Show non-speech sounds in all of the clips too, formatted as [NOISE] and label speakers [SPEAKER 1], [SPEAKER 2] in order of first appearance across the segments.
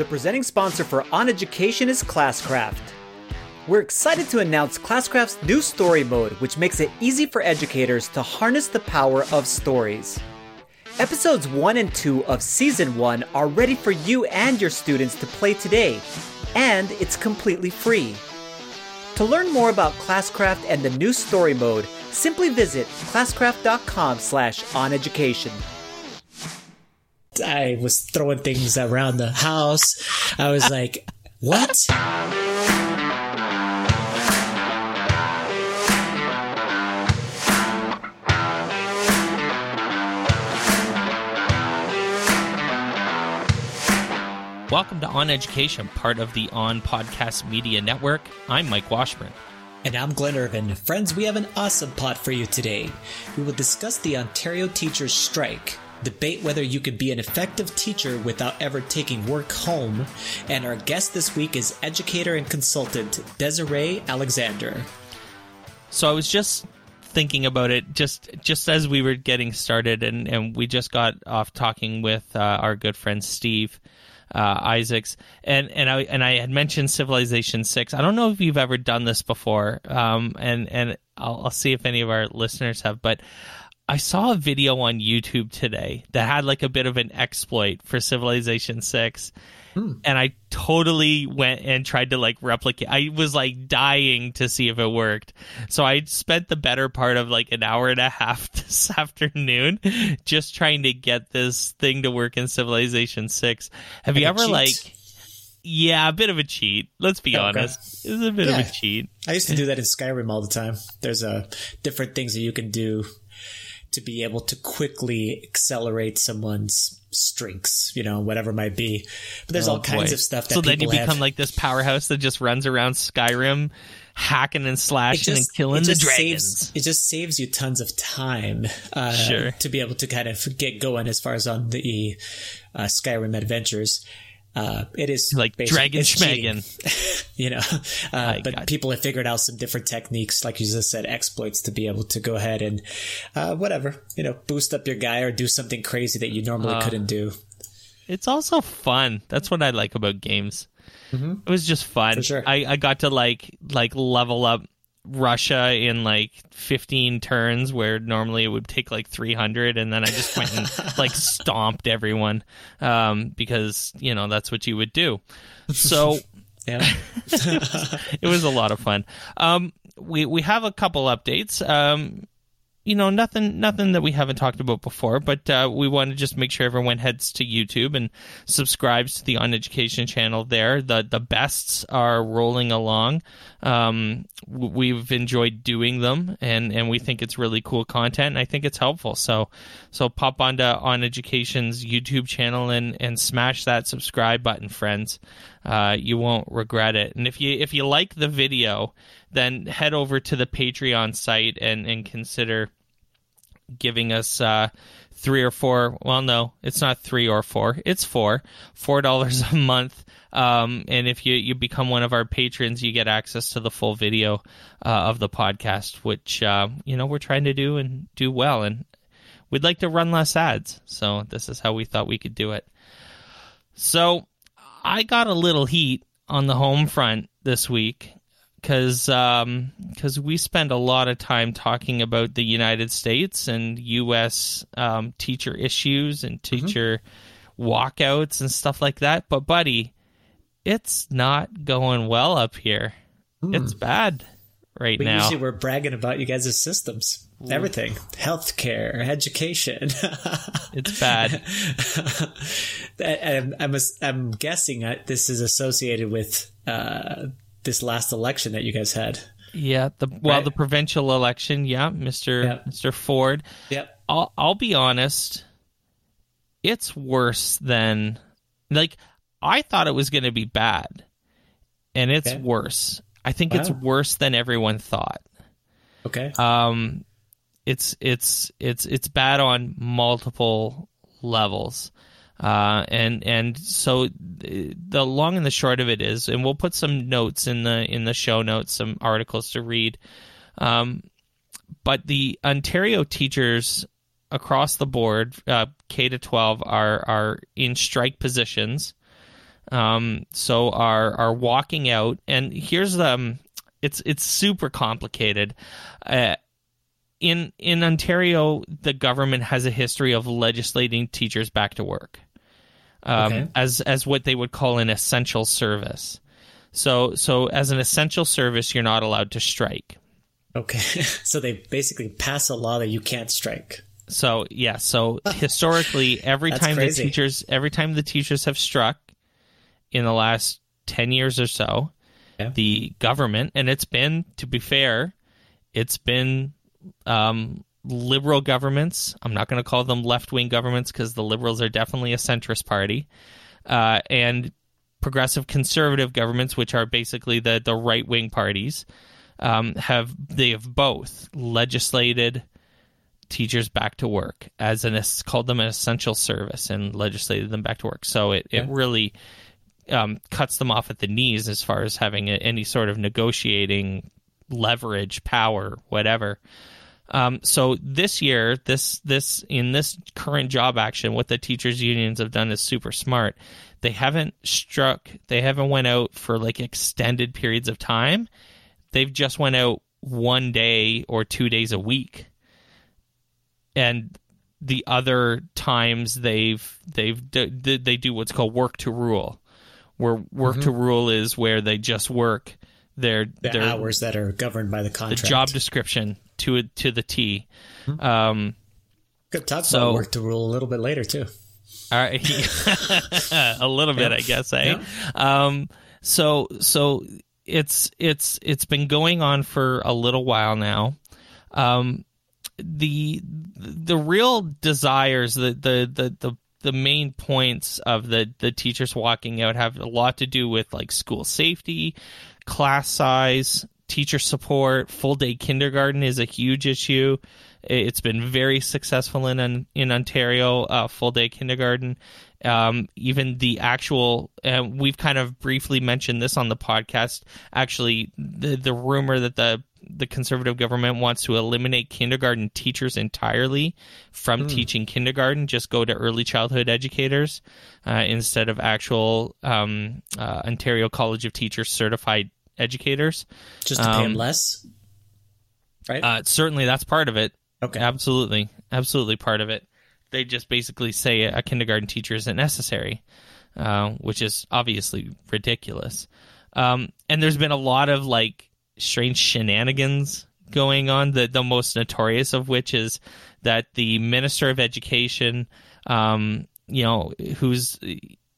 [SPEAKER 1] The presenting sponsor for On Education is Classcraft. We're excited to announce Classcraft's new story mode, which makes it easy for educators to harness the power of stories. Episodes 1 and 2 of Season 1 are ready for you and your students to play today, and it's completely free. To learn more about Classcraft and the new story mode, simply visit classcraft.com slash oneducation.
[SPEAKER 2] I was throwing things around the house. I was like, what?
[SPEAKER 3] Welcome to On Education, part of the On Podcast Media Network. I'm Mike Washburn.
[SPEAKER 2] And I'm Glenn Irvin. Friends, we have an awesome pot for you today. We will discuss the Ontario Teachers Strike, debate whether you could be an effective teacher without ever taking work home, and our guest this week is educator and consultant Desiree Alexander.
[SPEAKER 3] So I was just thinking about it just just as we were getting started and, and we just got off talking with uh, our good friend Steve uh, Isaacs, and and I and I had mentioned Civilization Six. I don't know if you've ever done this before, um, and and I'll, I'll see if any of our listeners have, but. I saw a video on YouTube today that had like a bit of an exploit for Civilization 6
[SPEAKER 2] Hmm.
[SPEAKER 3] and I totally went and tried to like replicate. I was like dying to see if it worked. So I spent the better part of like an hour and a half [LAUGHS] this afternoon just trying to get this thing to work in Civilization 6. Have you
[SPEAKER 2] Like a
[SPEAKER 3] ever like yeah, a bit of a cheat. Let's be
[SPEAKER 2] Okay.
[SPEAKER 3] honest. It's a bit of a cheat.
[SPEAKER 2] I used to do that in Skyrim all the time. There's uh, different things that you can do to be able to quickly accelerate someone's strengths, you know, whatever it might be. But there's
[SPEAKER 3] Oh,
[SPEAKER 2] all kinds of stuff that
[SPEAKER 3] So then you become
[SPEAKER 2] have.
[SPEAKER 3] like this powerhouse that just runs around Skyrim hacking and slashing and killing the
[SPEAKER 2] just
[SPEAKER 3] dragons.
[SPEAKER 2] Saves, it just saves you tons of time uh,
[SPEAKER 3] Sure.
[SPEAKER 2] to be able to kind of get going as far as on the uh, Skyrim adventures. Uh, it is
[SPEAKER 3] like dragon
[SPEAKER 2] cheating, [LAUGHS] you know. Uh, but people have figured out some different techniques, like you just said, exploits to be able to go ahead and uh, whatever, you know, boost up your guy or do something crazy that you normally
[SPEAKER 3] Uh,
[SPEAKER 2] couldn't do.
[SPEAKER 3] It's also fun. That's what I like about games. It was just fun.
[SPEAKER 2] Mm-hmm. Sure.
[SPEAKER 3] I, I got to like like level up Russia in like 15 turns where normally it would take like 300 and then I just went and [LAUGHS] like stomped everyone um because you know that's what you would do. So [LAUGHS]
[SPEAKER 2] Yeah. [LAUGHS]
[SPEAKER 3] it was a lot of fun. Um, we we have a couple updates. Um, you know, nothing nothing that we haven't talked about before, but uh, we want to just make sure everyone heads to YouTube and subscribes to the On Education channel. There, the the bests are rolling along. Um, we've enjoyed doing them, and and we think it's really cool content. And I think it's helpful. So so pop onto On Education's YouTube channel and and smash that subscribe button, friends. Uh, you won't regret it. And if you if you like the video, then head over to the Patreon site and and consider giving us uh, three or four. Well, no, it's not three or four. It's four. Four dollars a month. Um, and if you you become one of our patrons, you get access to the full video uh, of the podcast, which uh, you know we're trying to do and do well. And we'd like to run less ads, so this is how we thought we could do it. So I got a little heat on the home front this week because because we spend a lot of time talking about the United States and U.S. Um, teacher issues and teacher walkouts and stuff like that. But buddy, it's not going well up here. It's bad right
[SPEAKER 2] But
[SPEAKER 3] now.
[SPEAKER 2] usually we're bragging about you guys' systems. Everything. Healthcare, education. [LAUGHS]
[SPEAKER 3] It's bad. [LAUGHS]
[SPEAKER 2] I'm, I'm, I'm guessing this is associated with uh, this last election that you guys had.
[SPEAKER 3] yeah. The well,
[SPEAKER 2] Right.
[SPEAKER 3] the provincial election. Yeah, Mister
[SPEAKER 2] Yeah.
[SPEAKER 3] Mister Ford.
[SPEAKER 2] Yep.
[SPEAKER 3] I'll I'll be honest. It's worse than like I thought it was going to be bad, and it's
[SPEAKER 2] Okay.
[SPEAKER 3] worse. I think it's worse than everyone thought.
[SPEAKER 2] Okay.
[SPEAKER 3] Um, it's it's it's it's bad on multiple levels. Uh, and and so the, long and the short of it is, and we'll put some notes in the in the show notes, some articles to read. Um, but the Ontario teachers across the board, uh, K to twelve, are are in strike positions. um, so are are walking out. And here's um, it's it's super complicated. Uh, in in Ontario, the government has a history of legislating teachers back to work um,
[SPEAKER 2] Okay.
[SPEAKER 3] as as what they would call an essential service. So so as an essential service, you're not allowed to strike.
[SPEAKER 2] Okay. [LAUGHS] so they basically pass a law that you can't strike.
[SPEAKER 3] So yeah, so [LAUGHS] historically, every time
[SPEAKER 2] crazy.
[SPEAKER 3] the teachers, every time the teachers have struck in the last ten years or so,
[SPEAKER 2] Yeah.
[SPEAKER 3] the government, and it's been, to be fair, it's been um, liberal governments. I'm not going to call them left wing governments because the liberals are definitely a centrist party, uh, and progressive conservative governments, which are basically the the right wing parties, um, have they have both legislated teachers back to work as an called them an essential service and legislated them back to work. So it, it really um, cuts them off at the knees as far as having a, any sort of negotiating leverage, power, whatever. Um, so this year, this this in this current job action, what the teachers unions have done is super smart. They haven't struck, they haven't went out for like extended periods of time. They've just went out one day or two days a week, and the other times they've they've they do what's called work to rule, where work to rule is where they just work their
[SPEAKER 2] Mm-hmm. The
[SPEAKER 3] their
[SPEAKER 2] hours that are governed by the contract, the
[SPEAKER 3] job description to it to the T.
[SPEAKER 2] Hmm.
[SPEAKER 3] Um,
[SPEAKER 2] Good talk
[SPEAKER 3] so-
[SPEAKER 2] about work to rule a little bit later too.
[SPEAKER 3] all right, [LAUGHS] a little bit,
[SPEAKER 2] Yep.
[SPEAKER 3] I guess. Eh? Um, so so it's it's it's been going on for a little while now. Um, the the real desires, the the the the the main points of the the teachers walking out have a lot to do with like school safety, class size, teacher support, full day kindergarten is a huge issue. It's been very successful in in Ontario, uh, full day kindergarten. Um, even the actual, uh, we've kind of briefly mentioned this on the podcast. Actually, the the rumor that the the conservative government wants to eliminate kindergarten teachers entirely from teaching kindergarten, just go to early childhood educators uh, instead of actual um, uh, Ontario College of Teachers certified educators.
[SPEAKER 2] Just to pay them
[SPEAKER 3] Um,
[SPEAKER 2] less. Right?
[SPEAKER 3] Uh, certainly, that's part of it.
[SPEAKER 2] okay.
[SPEAKER 3] Absolutely, absolutely part of it. They just basically say a kindergarten teacher isn't necessary, uh, which is obviously ridiculous. Um, and there's been a lot of like strange shenanigans going on. The the most notorious of which is that the minister of education, um, you know, who's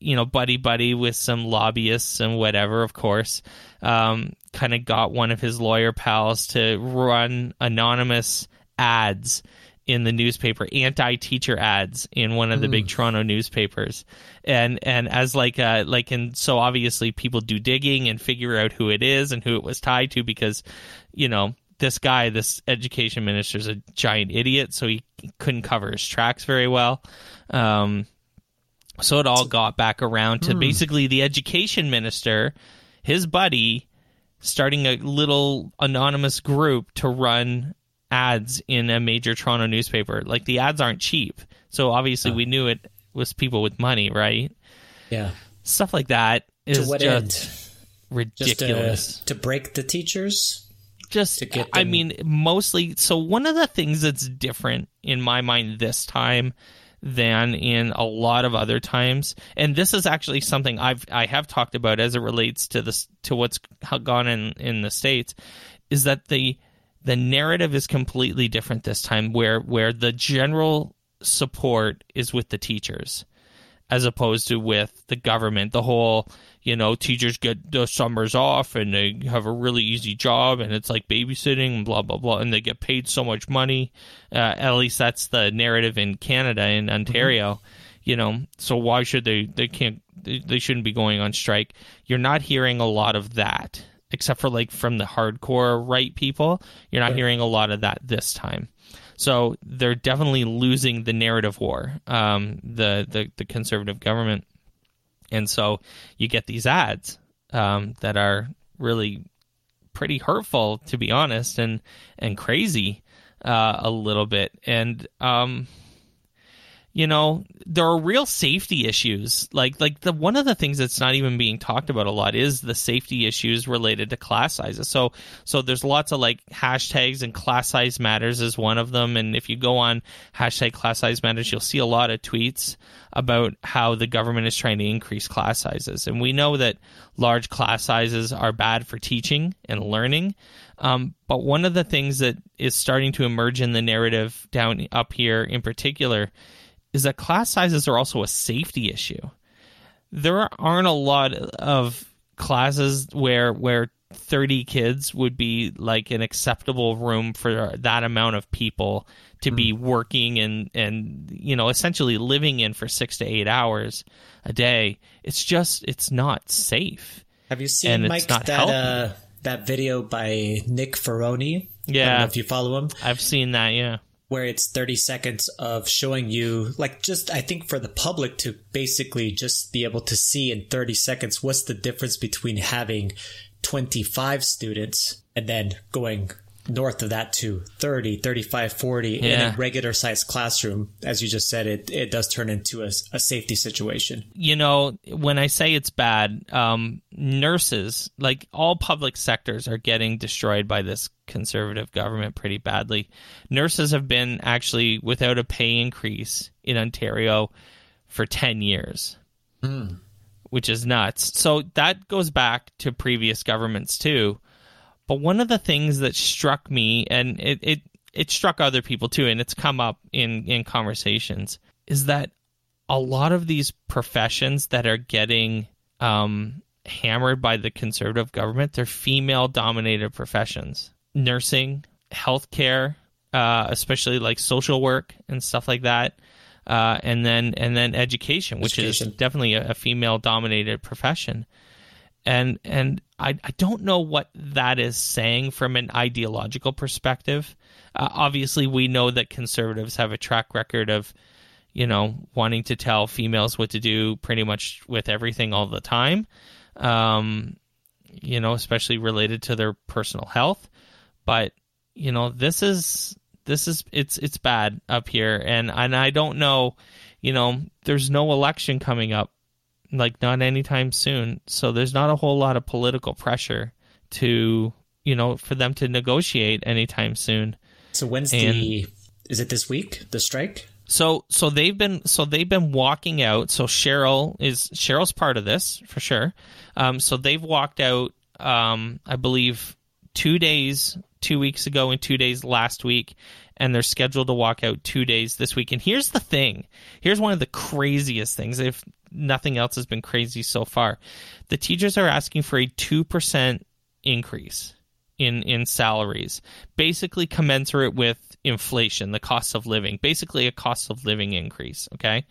[SPEAKER 3] you know buddy buddy with some lobbyists and whatever, of course, um, kind of got one of his lawyer pals to run anonymous ads in the newspaper anti-teacher ads in one of the big Toronto newspapers. And and as like uh like and so obviously people do digging and figure out who it is and who it was tied to because you know this guy this education minister is a giant idiot so he couldn't cover his tracks very well. Um so it all got back around to hmm. basically the education minister his buddy starting a little anonymous group to run ads in a major Toronto newspaper. Like the ads aren't cheap. So obviously we knew it was people with money, right?
[SPEAKER 2] yeah.
[SPEAKER 3] Stuff like that
[SPEAKER 2] what
[SPEAKER 3] just
[SPEAKER 2] end? Just uh,
[SPEAKER 3] ridiculous.
[SPEAKER 2] to, to break the teachers?
[SPEAKER 3] Just,
[SPEAKER 2] to get
[SPEAKER 3] I mean, mostly. So one of the things that's different in my mind this time than in a lot of other times, and this is actually something I've I have talked about as it relates to this to what's gone in in the states, is that the the narrative is completely different this time, where where the general support is with the teachers as opposed to with the government. The whole, you know, teachers get the summers off and they have a really easy job and it's like babysitting and blah, blah, blah. And they get paid so much money. Uh, at least that's the narrative in Canada, in Ontario. You know, so why should they, they can't, they, they shouldn't be going on strike. You're not hearing a lot of that, except for like from the hardcore right people. You're not hearing a lot of that this time. So they're definitely losing the narrative war, um, the, the the conservative government, and so you get these ads um, that are really pretty hurtful, to be honest, and and crazy uh, a little bit. And um, you know there are real safety issues. Like like the one of the things that's not even being talked about a lot is the safety issues related to class sizes. So so there's lots of like hashtags and class size matters is one of them. And if you go on hashtag class size matters you'll see a lot of tweets about how the government is trying to increase class sizes. And we know that large class sizes are bad for teaching and learning. Um, but one of the things that is starting to emerge in the narrative down up here in particular is that class sizes are also a safety issue. There aren't a lot of classes where where 30 kids would be like an acceptable room for that amount of people to be hmm. working and and you know essentially living in for 6 to 8 hours a day. It's just it's not safe.
[SPEAKER 2] Have you seen Mike that uh, that video by Nick Ferroni?
[SPEAKER 3] Yeah.
[SPEAKER 2] if you follow him.
[SPEAKER 3] I've seen that yeah
[SPEAKER 2] where it's 30 seconds of showing you like just I think for the public to basically just be able to see in 30 seconds what's the difference between having 25 students and then going north of that to 30 35 40 yeah. in a regular sized classroom. As you just said it it does turn into a, a safety situation.
[SPEAKER 3] You know when i say it's bad um, nurses like all public sectors are getting destroyed by this conservative government pretty badly. Nurses have been actually without a pay increase in ontario for 10 years mm. which is nuts. So that goes back to previous governments too but one of the things that struck me, and it, it, it struck other people too, and it's come up in, in conversations, is that a lot of these professions that are getting um, hammered by the conservative government, they're female dominated professions. Nursing, healthcare, uh, especially like social work and stuff like that. Uh, and then and then education, which education. is definitely a, a female dominated profession and and I, I don't know what that is saying from an ideological perspective. Uh, obviously, we know that conservatives have a track record of, you know, wanting to tell females what to do pretty much with everything all the time. Um, you know, especially related to their personal health. But you know, this is this is it's it's bad up here, and and I don't know. You know, there's no election coming up like not anytime soon. So there's not a whole lot of political pressure to, you know, for them to negotiate anytime soon.
[SPEAKER 2] So when's and, the is it this week, the strike?
[SPEAKER 3] So so they've been so they've been walking out. So Cheryl is Cheryl's part of this for sure. Um, so they've walked out um, I believe two days, two weeks ago and two days last week, and they're scheduled to walk out two days this week. And here's the thing here's one of the craziest things. If nothing else has been crazy so far, the teachers are asking for a 2% increase in, in salaries, basically commensurate with inflation, the cost of living, basically a cost of living increase. Okay.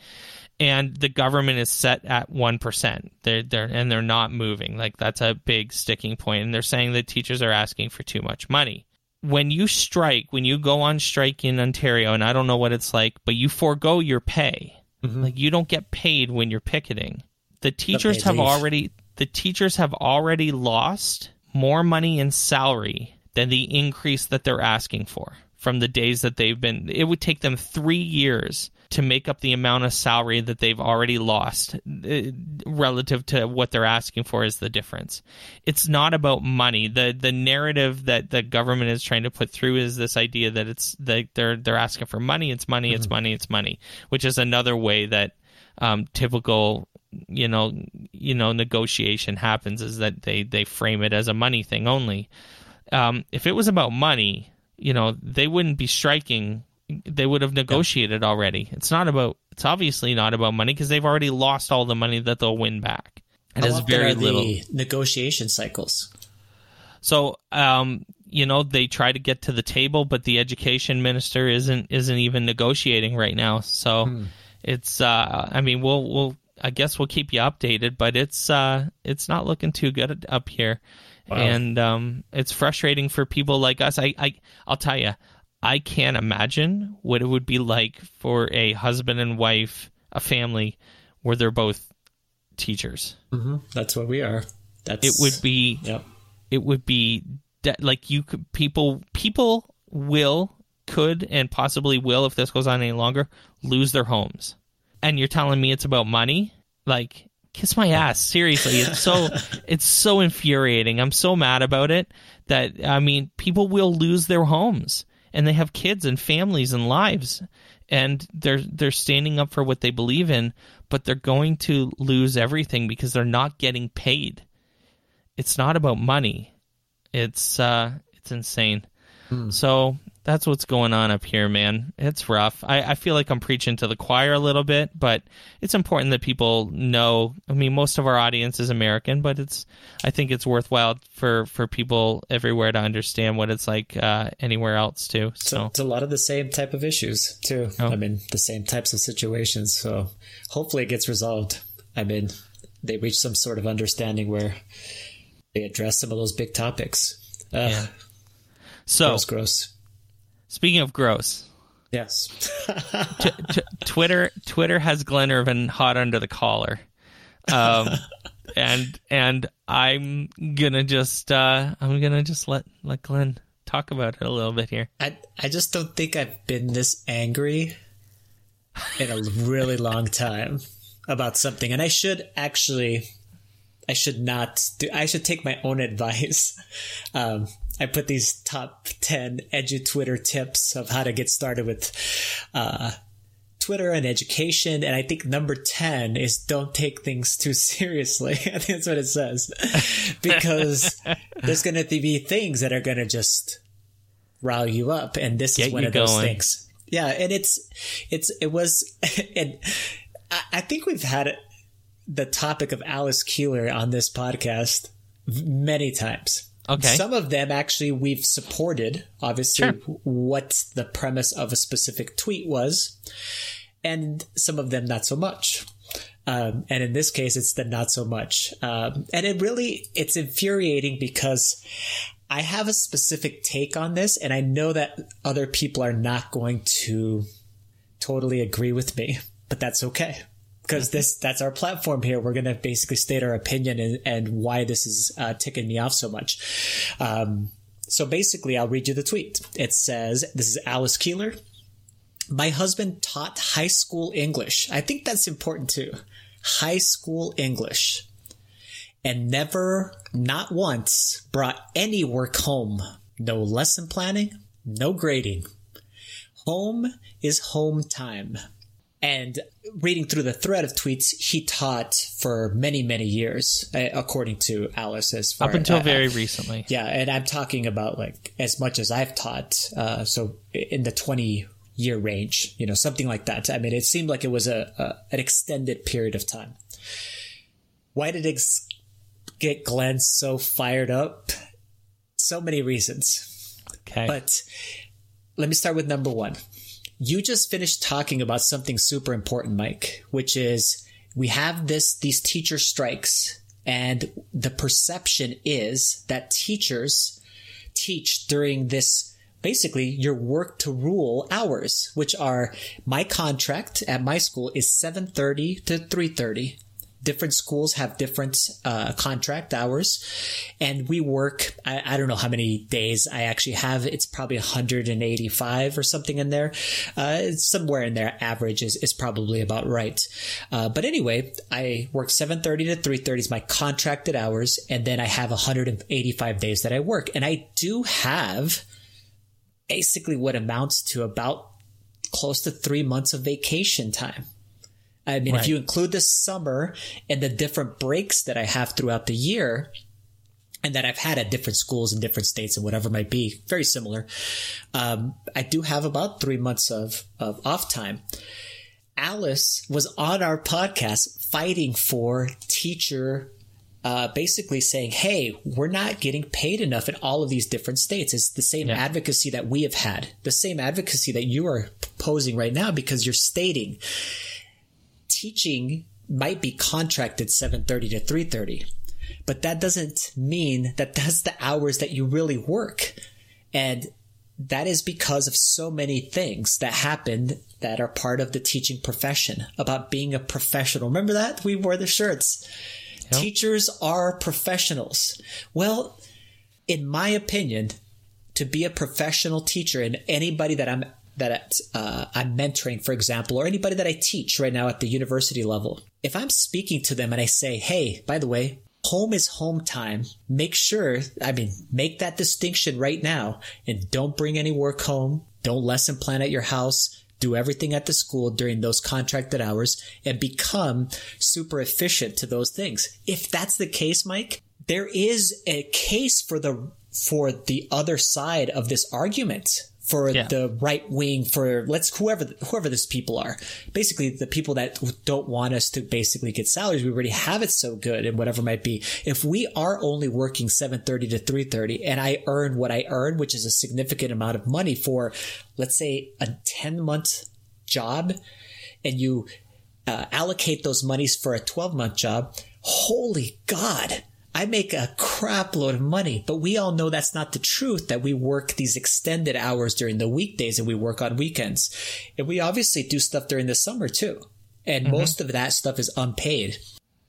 [SPEAKER 3] And the government is set at 1%. They're, they're, and they're not moving. Like that's a big sticking point. And they're saying that teachers are asking for too much money when you strike, when you go on strike in Ontario, and I don't know what it's like, but you forego your pay. Mm-hmm. Like you don't get paid when you're picketing. The teachers have leave. already the teachers have already lost more money in salary than the increase that they're asking for from the days that they've been it would take them 3 years to make up the amount of salary that they've already lost uh, relative to what they're asking for is the difference. It's not about money. The the narrative that the government is trying to put through is this idea that it's that they're they're asking for money, it's money, it's mm-hmm. money, it's money, which is another way that um, typical you know you know negotiation happens is that they they frame it as a money thing only. Um, if it was about money, you know, they wouldn't be striking they would have negotiated yeah. already. It's not about. It's obviously not about money because they've already lost all the money that they'll win back.
[SPEAKER 2] It is very little negotiation cycles.
[SPEAKER 3] So, um, you know, they try to get to the table, but the education minister isn't isn't even negotiating right now. So, hmm. it's. Uh, I mean, we'll we'll. I guess we'll keep you updated, but it's uh, it's not looking too good up here, wow. and um, it's frustrating for people like us. I, I I'll tell you, I can't imagine what it would be like for a husband and wife, a family where they're both teachers.
[SPEAKER 2] Mm-hmm. That's what we are. That's
[SPEAKER 3] it would be.
[SPEAKER 2] Yep.
[SPEAKER 3] It would be de- like you could people people will could and possibly will, if this goes on any longer, lose their homes. And you're telling me it's about money? Like, kiss my ass. Seriously, it's so [LAUGHS] it's so infuriating. I'm so mad about it that I mean, people will lose their homes and they have kids and families and lives and they're they're standing up for what they believe in, but they're going to lose everything because they're not getting paid. It's not about money. It's uh it's insane. Hmm. So that's what's going on up here, man. It's rough. I, I feel like I'm preaching to the choir a little bit, but it's important that people know. I mean, most of our audience is American, but it's I think it's worthwhile for for people everywhere to understand what it's like uh, anywhere else too. So.
[SPEAKER 2] it's a lot of the same type of issues too. Oh. I mean, the same types of situations. So hopefully it gets resolved. I mean, they reach some sort of understanding where they address some of those big topics. Uh, yeah.
[SPEAKER 3] So
[SPEAKER 2] gross.
[SPEAKER 3] Speaking of gross,
[SPEAKER 2] yes,
[SPEAKER 3] t- t- Twitter Twitter has Glenn Irvin hot under the collar, um, [LAUGHS] and and I'm gonna just uh, I'm gonna just let let Glenn talk about it a little bit here.
[SPEAKER 2] I I just don't think I've been this angry in a really long time about something, and I should actually I should not do. I should take my own advice. [LAUGHS] Um, I put these top 10 edu Twitter tips of how to get started with uh, Twitter and education. And I think number 10 is don't take things too seriously. [LAUGHS] I think that's what it says. [LAUGHS] because there's going to be things that are going to just rile you up. And this Get is one of those things. Yeah. And it's, it's, it was, [LAUGHS] and I think we've had the topic of Alice Keeler on this podcast many times
[SPEAKER 3] Okay.
[SPEAKER 2] Some of them actually we've supported, obviously, sure. what the premise of a specific tweet was, and some of them not so much. Um, and in this case, it's the not so much. Um, and it really, it's infuriating because I have a specific take on this, and I know that other people are not going to totally agree with me, but that's okay because this that's our platform here. We're going to basically state our opinion and, and why this is uh, ticking me off so much. Um, so basically, I'll read you the tweet. It says, "This is Alice Keeler. My husband taught high school English. I think that's important too. High school English." And never, not once, brought any work home. No lesson planning, no grading. Home is home time. And reading through the thread of tweets, he taught for many, many years, uh, according to Alice. As
[SPEAKER 3] far up until uh, very recently,
[SPEAKER 2] yeah. And I'm talking about like as much as I've taught, uh, so in the 20 year range, you know, something like that. I mean, it seemed like it was a, a an extended period of time. Why did it get Glenn so fired up? So many reasons.
[SPEAKER 3] Okay,
[SPEAKER 2] but let me start with number one you just finished talking about something super important, Mike, which is we have this, these teacher strikes and the perception is that teachers teach during this basically your work to rule hours, which are my contract at my school is 7:30 to 3:30 different schools have different uh, contract hours. And we work I, I, don't know how many days i actually have. It's probably 185 or something in there. Uh, somewhere in there. Average is, is probably about right. Uh, but anyway i work 7.30 to 3.30 is my contracted hours. And then i have 185 days that i work. And i do have basically what amounts to about close to three months of vacation time I mean, right. if you include the summer and the different breaks that I have throughout the year, and that I've had at different schools in different states and whatever might be, very similar. Um, I do have about three months of, of off time. Alice was on our podcast fighting for teacher, uh, basically saying, Hey, we're not getting paid enough in all of these different states. It's the same yeah. advocacy that we have had, the same advocacy that you are posing right now because you're stating teaching might be contracted 7:30 to 3:30 but that doesn't mean that that's the hours that you really work. And that is because of so many things that happened that are part of the teaching profession about being a professional. Remember that? We wore the shirts. Yep. teachers are professionals. Well in my opinion to be a professional teacher and anybody that I'm that uh, I'm mentoring, for example, or anybody that I teach right now at the university level, if I'm speaking to them and I say, hey, by the way, home is home time, make sure, I mean, make that distinction right now and don't bring any work home. Don't lesson plan at your house. Do everything at the school during those contracted hours and become super efficient to those things. If that's the case, Mike, there is a case for the for the other side of this argument for yeah. the right wing for let's whoever whoever these people are basically the people that don't want us to basically get salaries we already have it so good and whatever might be if we are only working 7:30 to 3:30 and I earn what I earn which is a significant amount of money for let's say a 10 month job and you uh, allocate those monies for a 12 month job holy god I make a crap load of money, but we all know that's not the truth that we work these extended hours during the weekdays and we work on weekends. And we obviously do stuff during the summer too. And mm-hmm. most of that stuff is unpaid.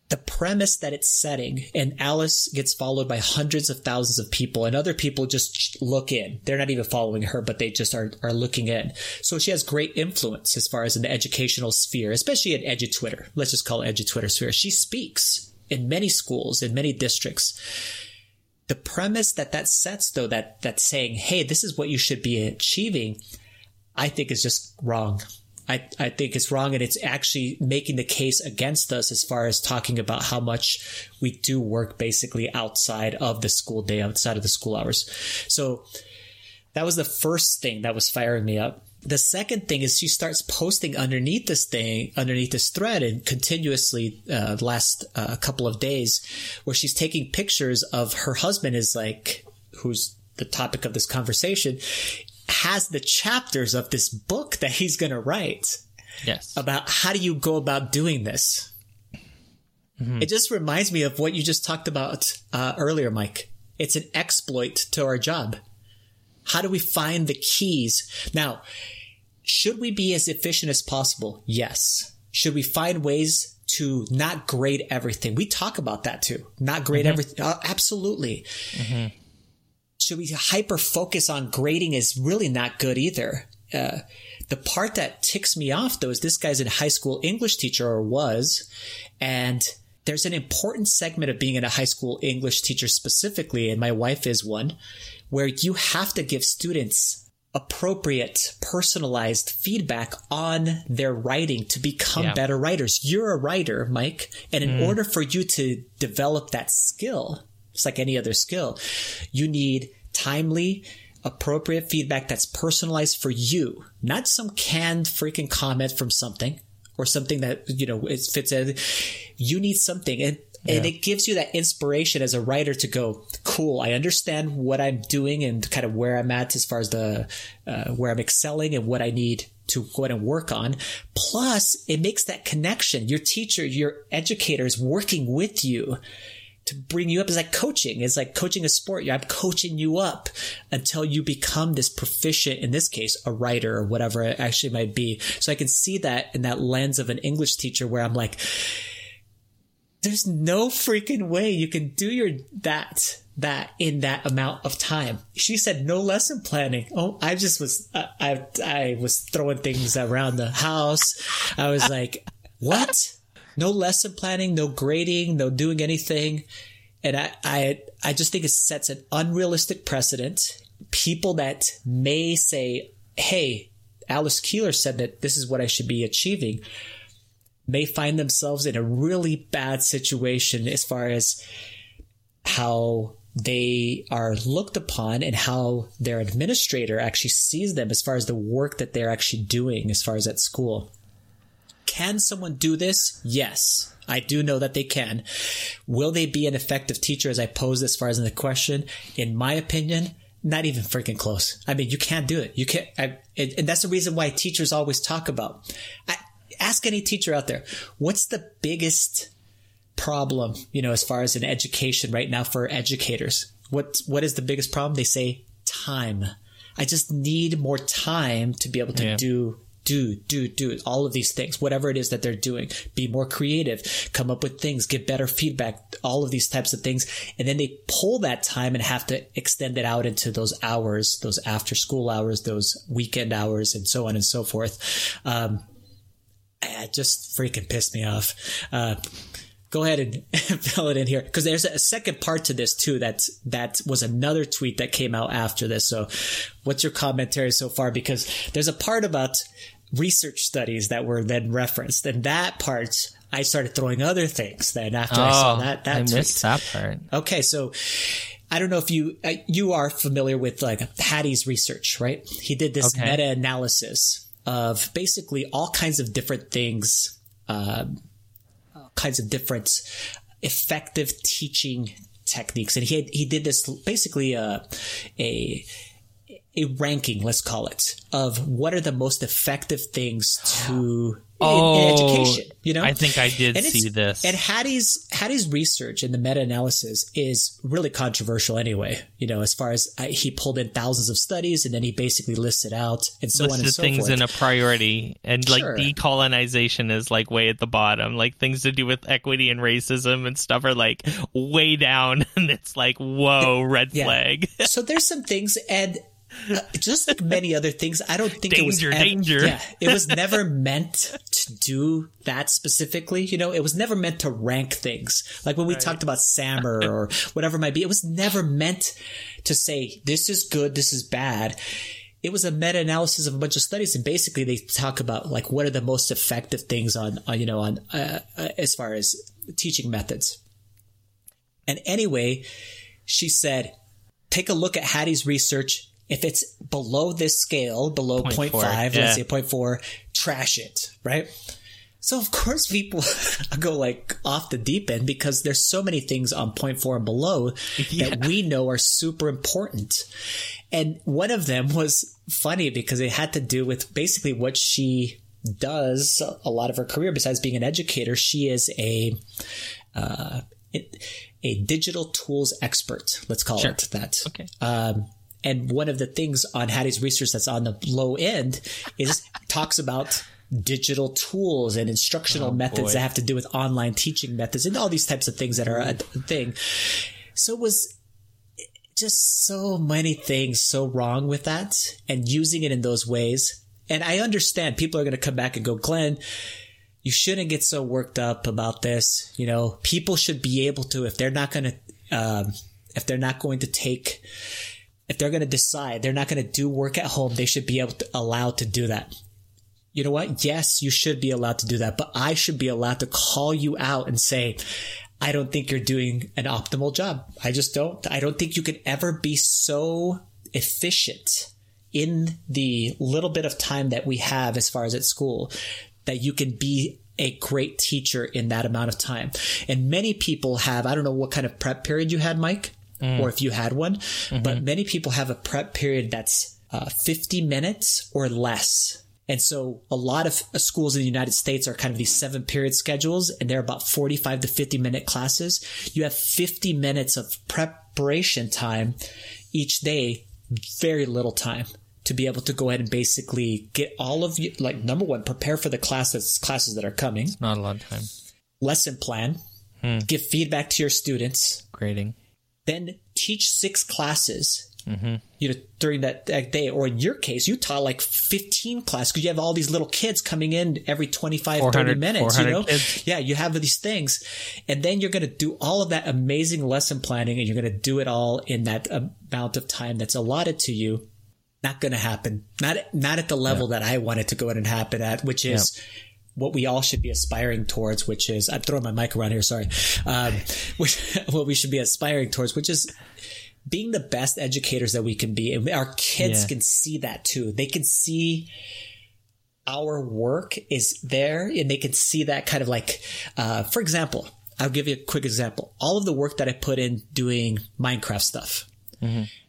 [SPEAKER 2] The premise that it's setting and Alice gets followed by hundreds of thousands of people and other people just look in. They're not even following her, but they just are, are looking in. So she has great influence as far as in the educational sphere, especially in edu Twitter. Let's just call it edu Twitter sphere. She speaks in many schools, in many districts. The premise that that sets, though, that that saying, "Hey, this is what you should be achieving," I think is just wrong. I, I think it's wrong and it's actually making the case against us as far as talking about how much we do work basically outside of the school day, outside of the school hours. So that was the first thing that was firing me up. The second thing is she starts posting underneath this thing, underneath this thread, and continuously uh, last uh, couple of days, where she's taking pictures of her husband is like, who's the topic of this conversation, has the chapters of this book that he's going to write.
[SPEAKER 3] Yes.
[SPEAKER 2] About how do you go about doing this? Mm-hmm. It just reminds me of what you just talked about uh, earlier, Mike. It's an exploit to our job. How do we find the keys? Now, should we be as efficient as possible? Yes. Should we find ways to not grade everything? We talk about that too. Not grade mm-hmm. everything. Uh, absolutely. Mm-hmm. Should we hyper focus on grading is really not good either. Uh, the part that ticks me off though is this guy's a high school English teacher or was, and there's an important segment of being in a high school English teacher specifically, and my wife is one, where you have to give students appropriate personalized feedback on their writing to become yeah. better writers. You're a writer, Mike, and in mm. order for you to develop that skill, it's like any other skill, you need timely, appropriate feedback that's personalized for you, not some canned freaking comment from something or something that, you know, it fits in. You need something. And yeah. and it gives you that inspiration as a writer to go cool i understand what i'm doing and kind of where i'm at as far as the uh, where i'm excelling and what i need to go and work on plus it makes that connection your teacher your educator is working with you to bring you up is like coaching. It's like coaching a sport. I'm coaching you up until you become this proficient, in this case, a writer or whatever it actually might be. So I can see that in that lens of an English teacher where I'm like, there's no freaking way you can do your that that in that amount of time. She said no lesson planning. Oh, I just was I I, I was throwing things around the house. I was like, what? No lesson planning, no grading, no doing anything. And I, I, I just think it sets an unrealistic precedent. People that may say, Hey, Alice Keeler said that this is what I should be achieving may find themselves in a really bad situation as far as how they are looked upon and how their administrator actually sees them as far as the work that they're actually doing as far as at school. Can someone do this? Yes. I do know that they can. Will they be an effective teacher as I pose as far as in the question? In my opinion, not even freaking close. I mean, you can't do it. You can't, I, and that's the reason why teachers always talk about. I, ask any teacher out there, what's the biggest problem, you know, as far as in education right now for educators? What, what is the biggest problem? They say time. I just need more time to be able to yeah. do do, do, do all of these things, whatever it is that they're doing. Be more creative, come up with things, get better feedback, all of these types of things. And then they pull that time and have to extend it out into those hours, those after school hours, those weekend hours, and so on and so forth. Um, it just freaking pissed me off. Uh, go ahead and [LAUGHS] fill it in here because there's a second part to this too. That that was another tweet that came out after this. So, what's your commentary so far? Because there's a part about research studies that were then referenced, and that part I started throwing other things. Then after
[SPEAKER 3] oh,
[SPEAKER 2] I saw that, that
[SPEAKER 3] I
[SPEAKER 2] tweet.
[SPEAKER 3] missed that part.
[SPEAKER 2] Okay, so. I don't know if you uh, you are familiar with like Hattie's research, right? He did this
[SPEAKER 3] Okay.
[SPEAKER 2] meta analysis of basically all kinds of different things, all kinds of different effective teaching techniques, and he had, he did this basically uh, a a ranking, let's call it, of what are the most effective things to in,
[SPEAKER 3] Oh,
[SPEAKER 2] in education. You know,
[SPEAKER 3] I think I did
[SPEAKER 2] And
[SPEAKER 3] see this.
[SPEAKER 2] And Hattie's Hattie's research and the meta analysis is really controversial anyway. You know, as far as uh, he pulled in thousands of studies and then he basically listed out and so on and so
[SPEAKER 3] things
[SPEAKER 2] forth.
[SPEAKER 3] in a priority and like
[SPEAKER 2] Sure.
[SPEAKER 3] decolonization is like way at the bottom like things to do with equity and racism and stuff are like way down [LAUGHS] and it's like whoa red
[SPEAKER 2] Yeah.
[SPEAKER 3] flag [LAUGHS]
[SPEAKER 2] so there's some things and just like many other things, I don't think it was
[SPEAKER 3] Danger,
[SPEAKER 2] ev-
[SPEAKER 3] danger.
[SPEAKER 2] Yeah, it was [LAUGHS] never meant to do that specifically. You know, it was never meant to rank things. Like when we talked about SAMR or [LAUGHS] whatever it might be, it was never meant to say this is good, this is bad. It was a meta-analysis of a bunch of studies, and basically they talk about like what are the most effective things on, on you know, on uh, uh, as far as teaching methods. And anyway, she said, take a look at Hattie's research. If it's below this scale, below 0.5,
[SPEAKER 3] 0.4,
[SPEAKER 2] let's say 0.4, trash it, right? So of course people [LAUGHS] go like off the deep end because there's so many things on 0.4 and below that we know are super important. And one of them was funny because it had to do with basically what she does a lot of her career besides being an educator. She is a, uh, a digital tools expert. Let's call it that.
[SPEAKER 3] Okay.
[SPEAKER 2] Um, and one of the things on Hattie's research that's on the low end is talks about digital tools and instructional methods
[SPEAKER 3] boy.
[SPEAKER 2] that have to do with online teaching methods and all these types of things that are a thing. So it was just so many things so wrong with that and using it in those ways. And I understand people are going to come back and go, Glenn, you shouldn't get so worked up about this. You know, people should be able to, if they're not going to, um, if they're not going to take, if they're going to decide they're not going to do work at home, they should be able to allowed to do that. You know what? Yes, you should be allowed to do that, but I should be allowed to call you out and say, I don't think you're doing an optimal job. I just don't. I don't think you can ever be so efficient in the little bit of time that we have as far as at school that you can be a great teacher in that amount of time. And many people have, I don't know what kind of prep period you had, Mike, or if you had one, but many people have a prep period that's uh, 50 minutes or less. And so a lot of uh, schools in the United States are kind of these seven period schedules and they're about 45 to 50 minute classes. You have 50 minutes of preparation time each day, very little time to be able to go ahead and basically get all of you, like number one, prepare for the classes, classes that are coming, It's
[SPEAKER 3] not a lot of time.
[SPEAKER 2] Lesson plan, give feedback to your students,
[SPEAKER 3] grading
[SPEAKER 2] then teach six classes. You know, during that, that day, or in your case, you taught like 15 classes because you have all these little kids coming in every 25, 30 minutes, you know?
[SPEAKER 3] kids.
[SPEAKER 2] Yeah, you have these things. And then you're going to do all of that amazing lesson planning and you're going to do it all in that amount of time that's allotted to you. Not going to happen. Not, not at the level that I wanted to go ahead and happen at, which is what we all should be aspiring towards, which is, I'm throwing my mic around here, sorry. Um, [LAUGHS] which, what we should be aspiring towards, which is being the best educators that we can be. And our kids
[SPEAKER 3] Yeah.
[SPEAKER 2] can see that too. They can see our work is there and they can see that kind of like, uh, for example, I'll give you a quick example. All of the work that I put in doing Minecraft stuff.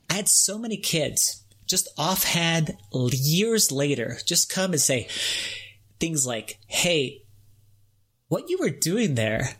[SPEAKER 2] I had so many kids just offhand years later just come and say things like, Hey, what you were doing there,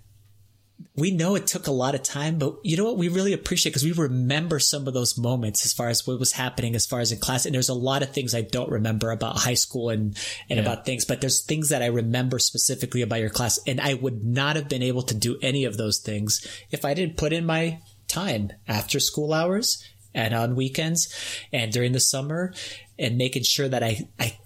[SPEAKER 2] we know it took a lot of time, but you know what? We really appreciate because we remember some of those moments as far as what was happening as far as in class. And there's a lot of things I don't remember about high school and, and yeah. about things, but there's things that I remember specifically about your class. And I would not have been able to do any of those things if I didn't put in my time after school hours and on weekends and during the summer and making sure that I, I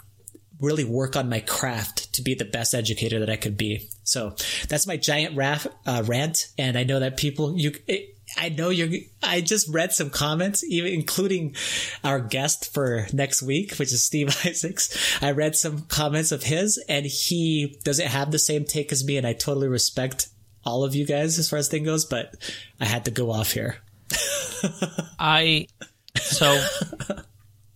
[SPEAKER 2] really work on my craft to be the best educator that I could be. So that's my giant raf, uh, rant. And I know that people, you, it, I know you're, I just read some comments, even including our guest for next week, which is Steve [LAUGHS] Isaacs. I read some comments of his and he doesn't have the same take as me. And I totally respect all of you guys as far as thing goes, but I had to go off here. [LAUGHS]
[SPEAKER 3] I, so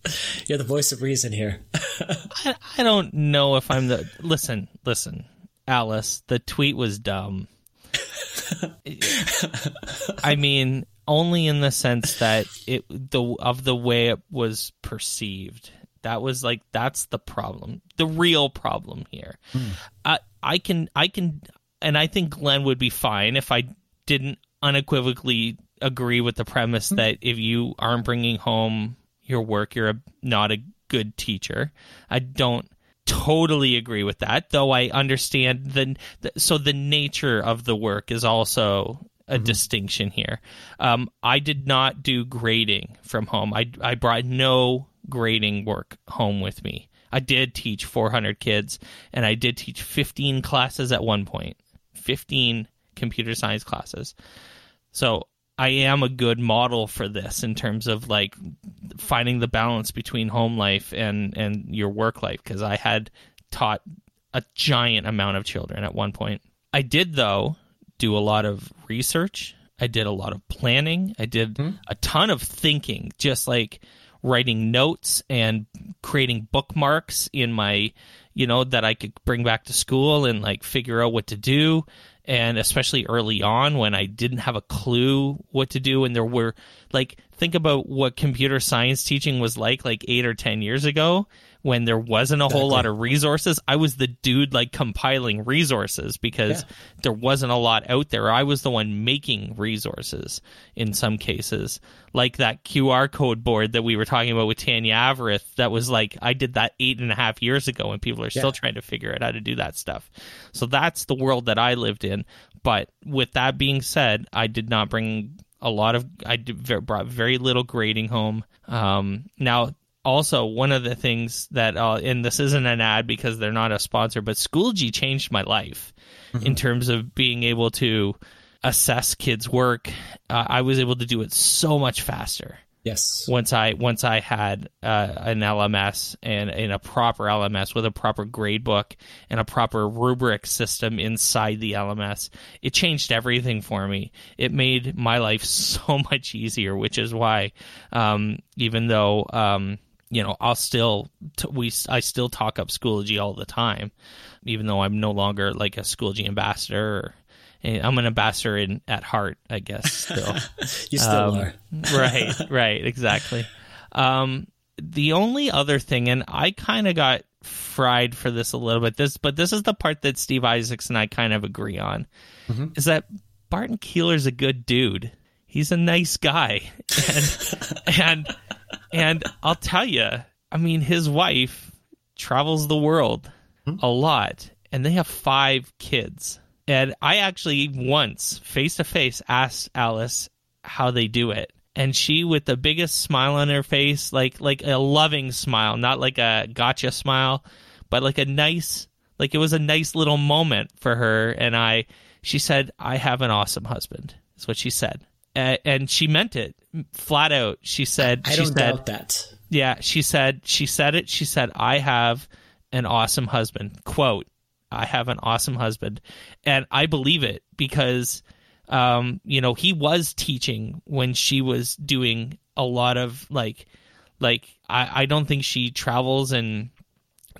[SPEAKER 3] [LAUGHS]
[SPEAKER 2] You're the voice of reason here. [LAUGHS]
[SPEAKER 3] I, I don't know if I'm the. Listen, listen, Alice. The tweet was dumb. [LAUGHS] I mean, only in the sense that it the of the way it was perceived. That was like that's the problem. The real problem here. Hmm. I I can I can and I think Glenn would be fine if I didn't unequivocally agree with the premise hmm. that if you aren't bringing home your work, you're a, not a good teacher. I don't totally agree with that, though I understand the, the so the nature of the work is also a mm-hmm. distinction here. Um, I did not do grading from home. I I brought no grading work home with me. I did teach 400 kids, and I did teach 15 classes at one point, 15 computer science classes. So I am a good model for this in terms of like finding the balance between home life and and your work life because I had taught a giant amount of children at one point. I did though do a lot of research. I did a lot of planning. I did mm-hmm. a ton of thinking, just like writing notes and creating bookmarks in my, you know, that I could bring back to school and like figure out what to do and especially early on when I didn't have a clue what to do and there were like think about what computer science teaching was like like 8 or 10 years ago when there wasn't a exactly. whole lot of resources. I was the dude like compiling resources because yeah. there wasn't a lot out there. I was the one making resources in some cases, like that QR code board that we were talking about with Tanya Avrith. That was like, I did that eight and a half years ago, and people are still yeah. trying to figure out how to do that stuff. So that's the world that I lived in. But with that being said, I did not bring a lot of I did, brought very little grading home. Um, now also one of the things that uh, and this isn't an ad because they're not a sponsor but schoology changed my life mm-hmm. in terms of being able to assess kids work. Uh, i was able to do it so much faster
[SPEAKER 2] yes.
[SPEAKER 3] once i once i had uh, an lms and in a proper lms with a proper grade book and a proper rubric system inside the lms it changed everything for me. It made my life [LAUGHS] so much easier which is why um, even though um, you know, I'll still t- we I still talk up Schoology all the time, even though I'm no longer like a Schoology ambassador. Or, I'm an ambassador in at heart, I guess. Still, [LAUGHS]
[SPEAKER 2] you still um, are. [LAUGHS]
[SPEAKER 3] right, right, exactly. Um, the only other thing, and I kind of got fried for this a little bit. This, but this is the part that Steve Isaacs and I kind of agree on, mm-hmm. is that Barton Keeler's a good dude. He's a nice guy, [LAUGHS] and and and I'll tell you, I mean, his wife travels the world hmm? a lot, and they have five kids. And I actually once, face to face, asked Alice how they do it. And she, with the biggest smile on her face, like like a loving smile, not like a gotcha smile, but like a nice, like it was a nice little moment for her. And I, she said, "I have an awesome husband." Is what she said and she meant it flat out. She said,
[SPEAKER 2] "I
[SPEAKER 3] she
[SPEAKER 2] don't
[SPEAKER 3] said,
[SPEAKER 2] doubt that."
[SPEAKER 3] Yeah, she said, she said it. She said, "I have an awesome husband." Quote: "I have an awesome husband," and I believe it because, um, you know, he was teaching when she was doing a lot of like, like I, I don't think she travels and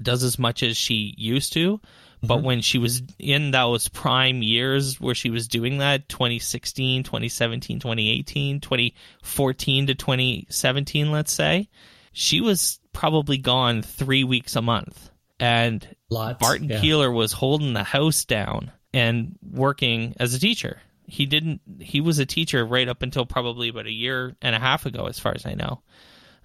[SPEAKER 3] does as much as she used to but mm-hmm. when she was in those prime years where she was doing that 2016 2017 2018 2014 to 2017 let's say she was probably gone three weeks a month and
[SPEAKER 2] Lots,
[SPEAKER 3] barton
[SPEAKER 2] yeah.
[SPEAKER 3] keeler was holding the house down and working as a teacher He didn't. He was a teacher right up until probably about a year and a half ago, as far as I know.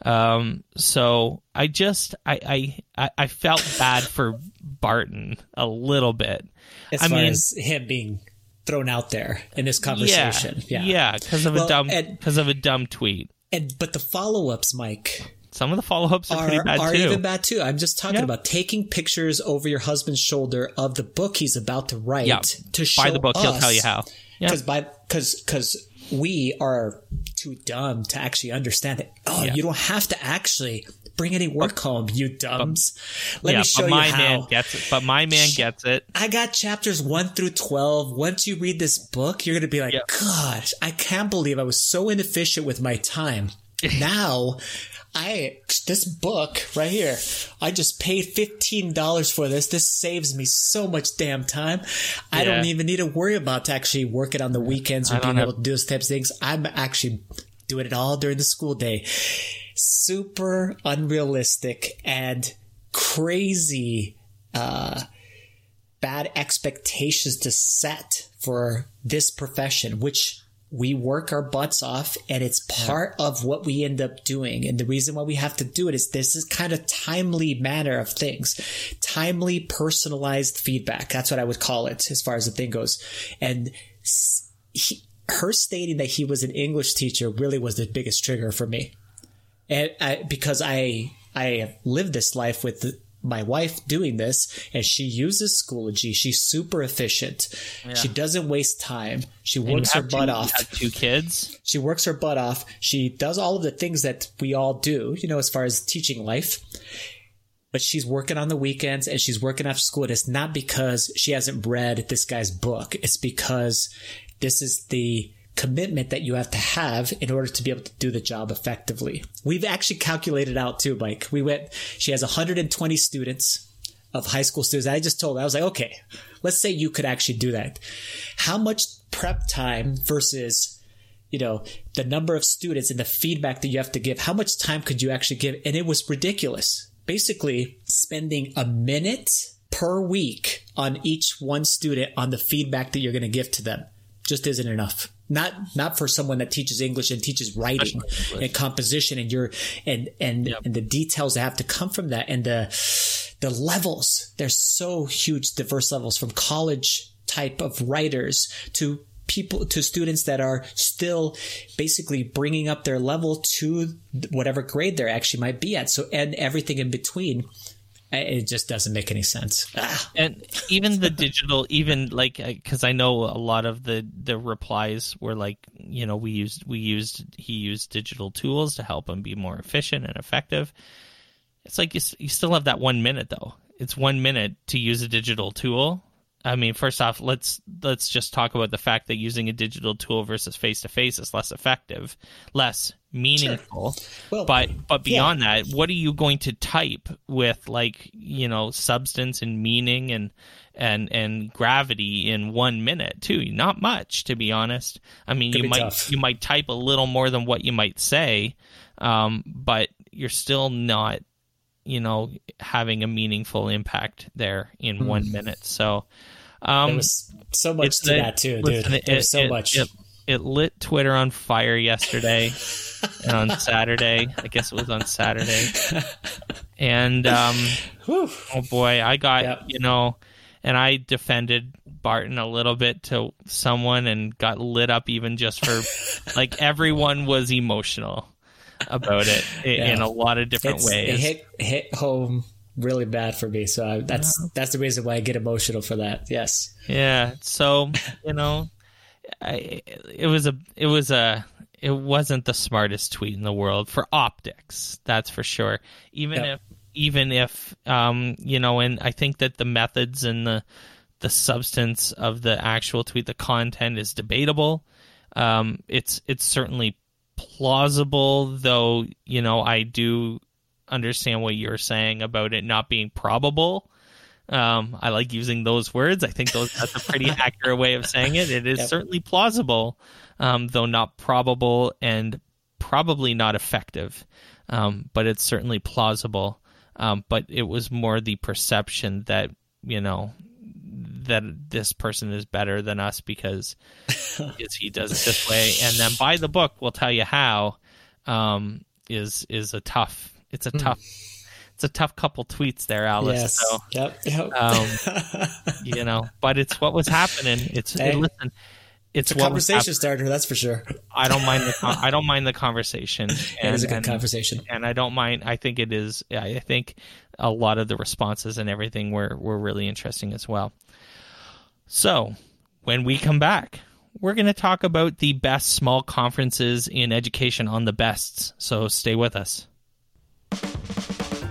[SPEAKER 3] Um, so I just I I I felt bad for Barton a little bit.
[SPEAKER 2] As
[SPEAKER 3] I
[SPEAKER 2] far
[SPEAKER 3] mean,
[SPEAKER 2] as him being thrown out there in this conversation.
[SPEAKER 3] Yeah,
[SPEAKER 2] Yeah.
[SPEAKER 3] yeah, because of
[SPEAKER 2] Well,
[SPEAKER 3] a dumb because of a dumb tweet.
[SPEAKER 2] And but the follow ups, Mike,
[SPEAKER 3] Some of the follow ups are,
[SPEAKER 2] are,
[SPEAKER 3] pretty bad
[SPEAKER 2] are
[SPEAKER 3] too.
[SPEAKER 2] even bad too. I'm just talking
[SPEAKER 3] Yeah.
[SPEAKER 2] about taking pictures over your husband's shoulder of the book he's about to write
[SPEAKER 3] Yeah.
[SPEAKER 2] to show
[SPEAKER 3] Buy the book; he'll tell you how. Yeah.
[SPEAKER 2] because by because because we are too dumb to actually understand it. Oh,
[SPEAKER 3] Yeah.
[SPEAKER 2] you don't have to actually bring any work home, you dumbs. Let
[SPEAKER 3] yeah,
[SPEAKER 2] me show
[SPEAKER 3] but
[SPEAKER 2] you
[SPEAKER 3] my
[SPEAKER 2] how.
[SPEAKER 3] man gets it. But my man gets it.
[SPEAKER 2] I got chapters one through 12. Once you read this book, you're going to be like,
[SPEAKER 3] Yeah.
[SPEAKER 2] gosh, I can't believe I was so inefficient with my time. [LAUGHS] now, I, this book right here, I just paid $15 for this. This saves me so much damn time. I don't even need to worry about actually working on the weekends or being
[SPEAKER 3] have-
[SPEAKER 2] able to do those types of things. I'm actually doing it all during the school day. Super unrealistic and crazy uh, bad expectations to set for this profession, which we work our butts off and it's part of what we end up doing. And the reason why we have to do it is this is kind of timely manner of things, timely personalized feedback. That's what I would call it as far as the thing goes. And he, her stating that he was an English teacher really was the biggest trigger for me and I, because I I lived this life with the, my wife doing this, and she uses Schoology. She's super efficient. She doesn't waste time. She works her butt
[SPEAKER 3] two,
[SPEAKER 2] off.
[SPEAKER 3] two kids.
[SPEAKER 2] She works her butt off. She does all of the things that we all do, you know, as far as teaching life. But she's working on the weekends and she's working after school. And it's not because she hasn't read this guy's book. It's because this is the commitment that you have to have in order to be able to do the job effectively. We've actually calculated out too, Mike. We went, she has 120 students of high school students. I just told her, I was like, okay, let's say you could actually do that. How much prep time versus you know, the number of students and the feedback that you have to give, how much time could you actually give? And it was ridiculous. Basically, spending a minute per week on each one student on the feedback that you're going to give to them just isn't enough. Not not for someone that teaches English and teaches writing and composition and your and and and the details that have to come from that and the the levels. There's so huge diverse levels from college type of writers to people to students that are still basically bringing up their level to whatever grade they actually might be at. So and everything in between it just doesn't make any sense. Ah,
[SPEAKER 3] and even the digital even like because i know a lot of the the replies were like you know we used we used he used digital tools to help him be more efficient and effective. It's like you, you still have that one minute though. It's one minute to use a digital tool i mean first off let's let's just talk about the fact that using a digital tool versus face to face is less effective less meaningful.
[SPEAKER 2] Well,
[SPEAKER 3] but but beyond that what are you going to type with like you know substance and meaning and and and gravity in one minute too? Not much to be honest. I mean
[SPEAKER 2] Could
[SPEAKER 3] you might
[SPEAKER 2] tough.
[SPEAKER 3] you might type a little more than what you might say um but you're still not you know having a meaningful impact there in one minute so um
[SPEAKER 2] there was so much to
[SPEAKER 3] the-
[SPEAKER 2] that too dude
[SPEAKER 3] listen,
[SPEAKER 2] there was so
[SPEAKER 3] it-
[SPEAKER 2] much
[SPEAKER 3] It, it lit Twitter on fire yesterday and on Saturday. I guess it was on Saturday. And um, [LAUGHS] oh boy, I got
[SPEAKER 2] Yep.
[SPEAKER 3] you know, and I defended Barton a little bit to someone and got lit up even just for like everyone was emotional about it i- in a lot of different
[SPEAKER 2] It's-
[SPEAKER 3] ways.
[SPEAKER 2] it hit hit home really bad for me so I, that's that's the reason why i get emotional for that yes
[SPEAKER 3] Yeah. So you know, I, it was a it was a it wasn't the smartest tweet in the world for optics. That's for sure. Even
[SPEAKER 2] Yeah.
[SPEAKER 3] if even if um you know, and I think that the methods and the the substance of the actual tweet, the content is debatable. Um, it's it's certainly plausible, though. You know, I do understand what you're saying about it not being probable. Um, I like using those words. I think those that's a pretty [LAUGHS] accurate way of saying it. It is
[SPEAKER 2] Yep.
[SPEAKER 3] certainly plausible, um, though not probable and probably not effective. Um, but it's certainly plausible. Um, but it was more the perception that you know that this person is better than us [LAUGHS] because he does it this way, and then buy the book. We'll tell you how. Um, is is a tough. It's a mm. tough. It's a tough couple tweets there, Alice.
[SPEAKER 2] Yes. So, yep. Yep.
[SPEAKER 3] Um, [LAUGHS] you know, but it's what was happening. It's hey. listen
[SPEAKER 2] it's, it's a conversation starter, that's for sure.
[SPEAKER 3] I don't mind the I don't [LAUGHS] mind the conversation.
[SPEAKER 2] And, it is a good and, conversation,
[SPEAKER 3] and I don't mind. I think it is. I think a lot of the responses and everything were were really interesting as well. So when we come back, we're going to talk about the best small conferences in education on the bests. So stay with us.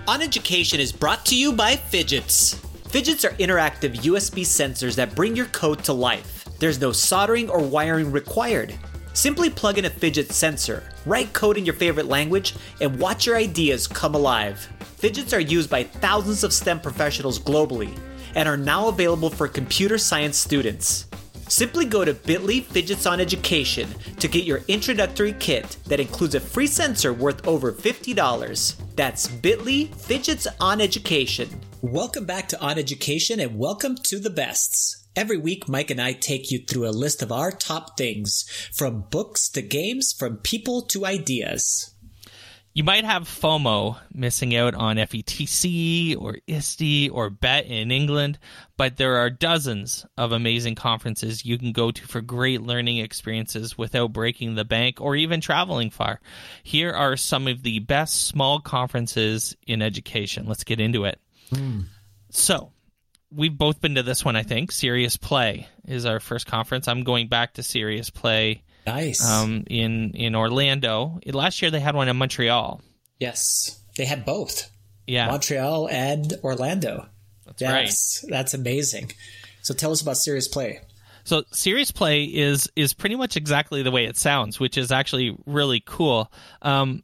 [SPEAKER 1] On Education is brought to you by Phidgets. Phidgets are interactive USB sensors that bring your code to life. There's no soldering or wiring required. Simply plug in a Phidget sensor, write code in your favorite language, and watch your ideas come alive. Phidgets are used by thousands of STEM professionals globally and are now available for computer science students. Simply go to bit.ly Phidgets on Education to get your introductory kit that includes a free sensor worth over $50. That's bit.ly Phidgets on Education.
[SPEAKER 2] Welcome back to On Education and welcome to the bests. Every week, Mike and I take you through a list of our top things from books to games, from people to ideas.
[SPEAKER 3] You might have FOMO missing out on FETC or ISTE or Bett in England, but there are dozens of amazing conferences you can go to for great learning experiences without breaking the bank or even traveling far. Here are some of the best small conferences in education. Let's get into it. Mm. So, we've both been to this one, I think. Serious Play is our first conference. I'm going back to Serious Play.
[SPEAKER 2] Nice.
[SPEAKER 3] Um, in in Orlando. Last year they had one in Montreal.
[SPEAKER 2] Yes, they had both.
[SPEAKER 3] Yeah,
[SPEAKER 2] Montreal and Orlando.
[SPEAKER 3] That's yes,
[SPEAKER 2] right. That's amazing. So tell us about Serious Play.
[SPEAKER 3] So Serious Play is is pretty much exactly the way it sounds, which is actually really cool. Um,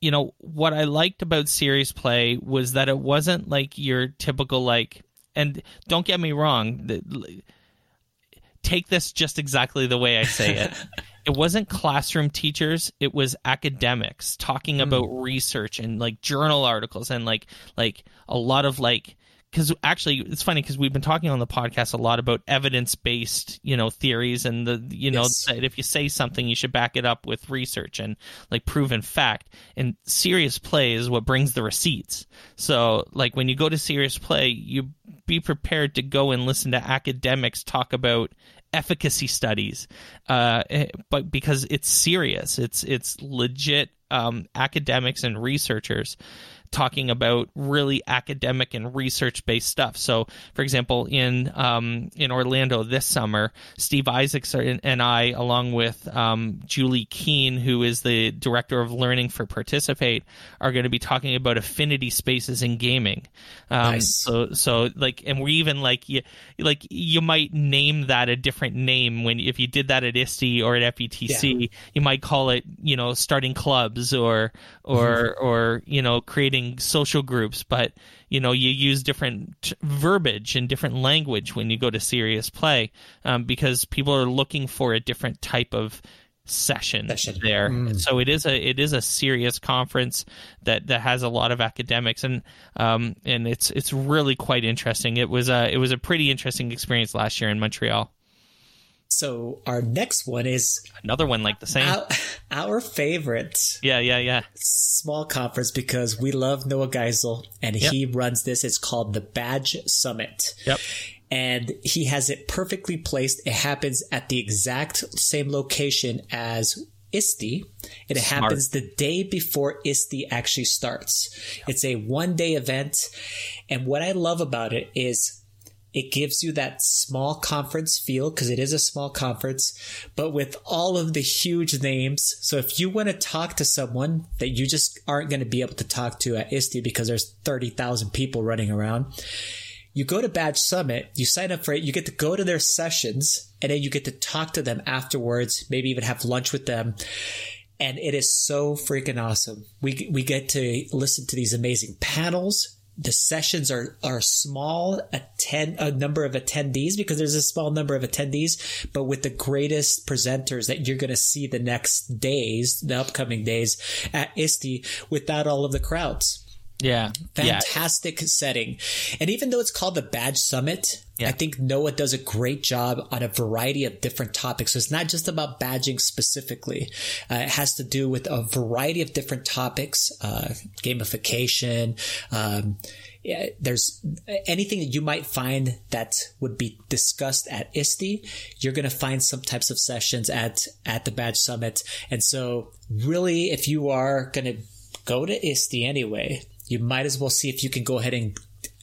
[SPEAKER 3] you know what I liked about Serious Play was that it wasn't like your typical like and don't get me wrong, take this just exactly the way I say it. [LAUGHS] it wasn't classroom teachers, it was academics talking mm. about research and like journal articles and like like a lot of like because actually it's funny because we've been talking on the podcast a lot about evidence-based you know theories and the you know yes. that if you say something you should back it up with research and like proven fact and serious play is what brings the receipts so like when you go to serious play you be prepared to go and listen to academics talk about efficacy studies uh, eh, but because it's serious it's it's legit um, academics and researchers talking about really academic and research based stuff. So, for example, in um, in Orlando this summer, Steve Isaacs and I, along with um, Julie Keene, who is the director of learning for Participate, are going to be talking about affinity spaces in gaming. Um, nice. So, so like, and we're even like, you, like you might name that a different name when if you did that at ISTE or at FETC, yeah. you might call it, you know, starting clubs or or mm-hmm. or you know, creating social groups, but you know you use different verbiage and different language when you go to serious play um, because people are looking for a different type of session, session. there. Mm. So it is a it is a serious conference that that has a lot of academics and um and it's it's really quite interesting. It was a it was a pretty interesting experience last year in Montreal.
[SPEAKER 2] So our next one is
[SPEAKER 3] another one like the same.
[SPEAKER 2] Our, [LAUGHS] our, favorite.
[SPEAKER 3] Yeah, yeah, yeah.
[SPEAKER 2] Small conference because we love Noah Geisel and yep. he runs this. It's called the Badge Summit.
[SPEAKER 3] Yep.
[SPEAKER 2] And he has it perfectly placed. It happens at the exact same location as ISTE. It Smart. happens the day before ISTE actually starts. Yep. It's a one day event. And what I love about it is it gives you that small conference feel because it is a small conference, but with all of the huge names. So if you want to talk to someone that you just aren't going to be able to talk to at ISTE because there's 30,000 people running around, you go to Badge Summit, you sign up for it, you get to go to their sessions, and then you get to talk to them afterwards, maybe even have lunch with them and it is so freaking awesome. We we get to listen to these amazing panels the sessions are are small attend a number of attendees because there's a small number of attendees but with the greatest presenters that you're going to see the next days the upcoming days at ISTE without all of the crowds.
[SPEAKER 3] Yeah.
[SPEAKER 2] Fantastic
[SPEAKER 3] yeah.
[SPEAKER 2] setting. And even though it's called the badge summit I think Noah does a great job on a variety of different topics. So it's not just about badging specifically. Uh, it has to do with a variety of different topics, uh, gamification. Um, yeah, there's anything that you might find that would be discussed at ISTE, you're going to find some types of sessions at, at the badge summit. And so really, if you are going to go to ISTE anyway, you might as well see if you can go ahead and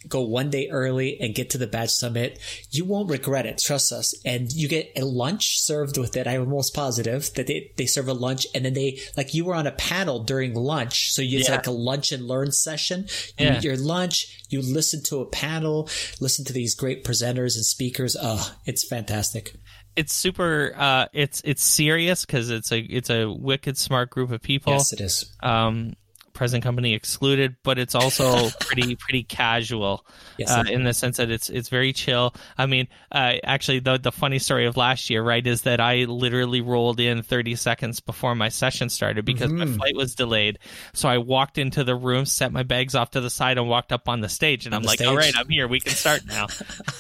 [SPEAKER 2] go one day early and get to the badge summit. You won't regret it. Trust us. And you get a lunch served with it. I'm almost positive that they, they serve a lunch and then they, like you were on a panel during lunch. So it's
[SPEAKER 3] Yeah.
[SPEAKER 2] like a lunch and learn session. You
[SPEAKER 3] Yeah.
[SPEAKER 2] eat your lunch, you listen to a panel, listen to these great presenters and speakers. Oh, it's fantastic.
[SPEAKER 3] It's super. Uh, it's it's serious because it's a it's a wicked smart group of people.
[SPEAKER 2] Yes, it is.
[SPEAKER 3] um, present company excluded, but it's also [LAUGHS] pretty pretty casual
[SPEAKER 2] Yes,
[SPEAKER 3] uh, in the sense that it's it's very chill. I mean, uh, actually, the the funny story of last year, right, is that I literally rolled in 30 seconds before my session started because my
[SPEAKER 2] Mm-hmm.
[SPEAKER 3] flight was delayed. So I walked into the room, set my bags off to the side, and walked up on the stage. And I'm like,
[SPEAKER 2] stage?
[SPEAKER 3] "All right, I'm here. We can start now." [LAUGHS]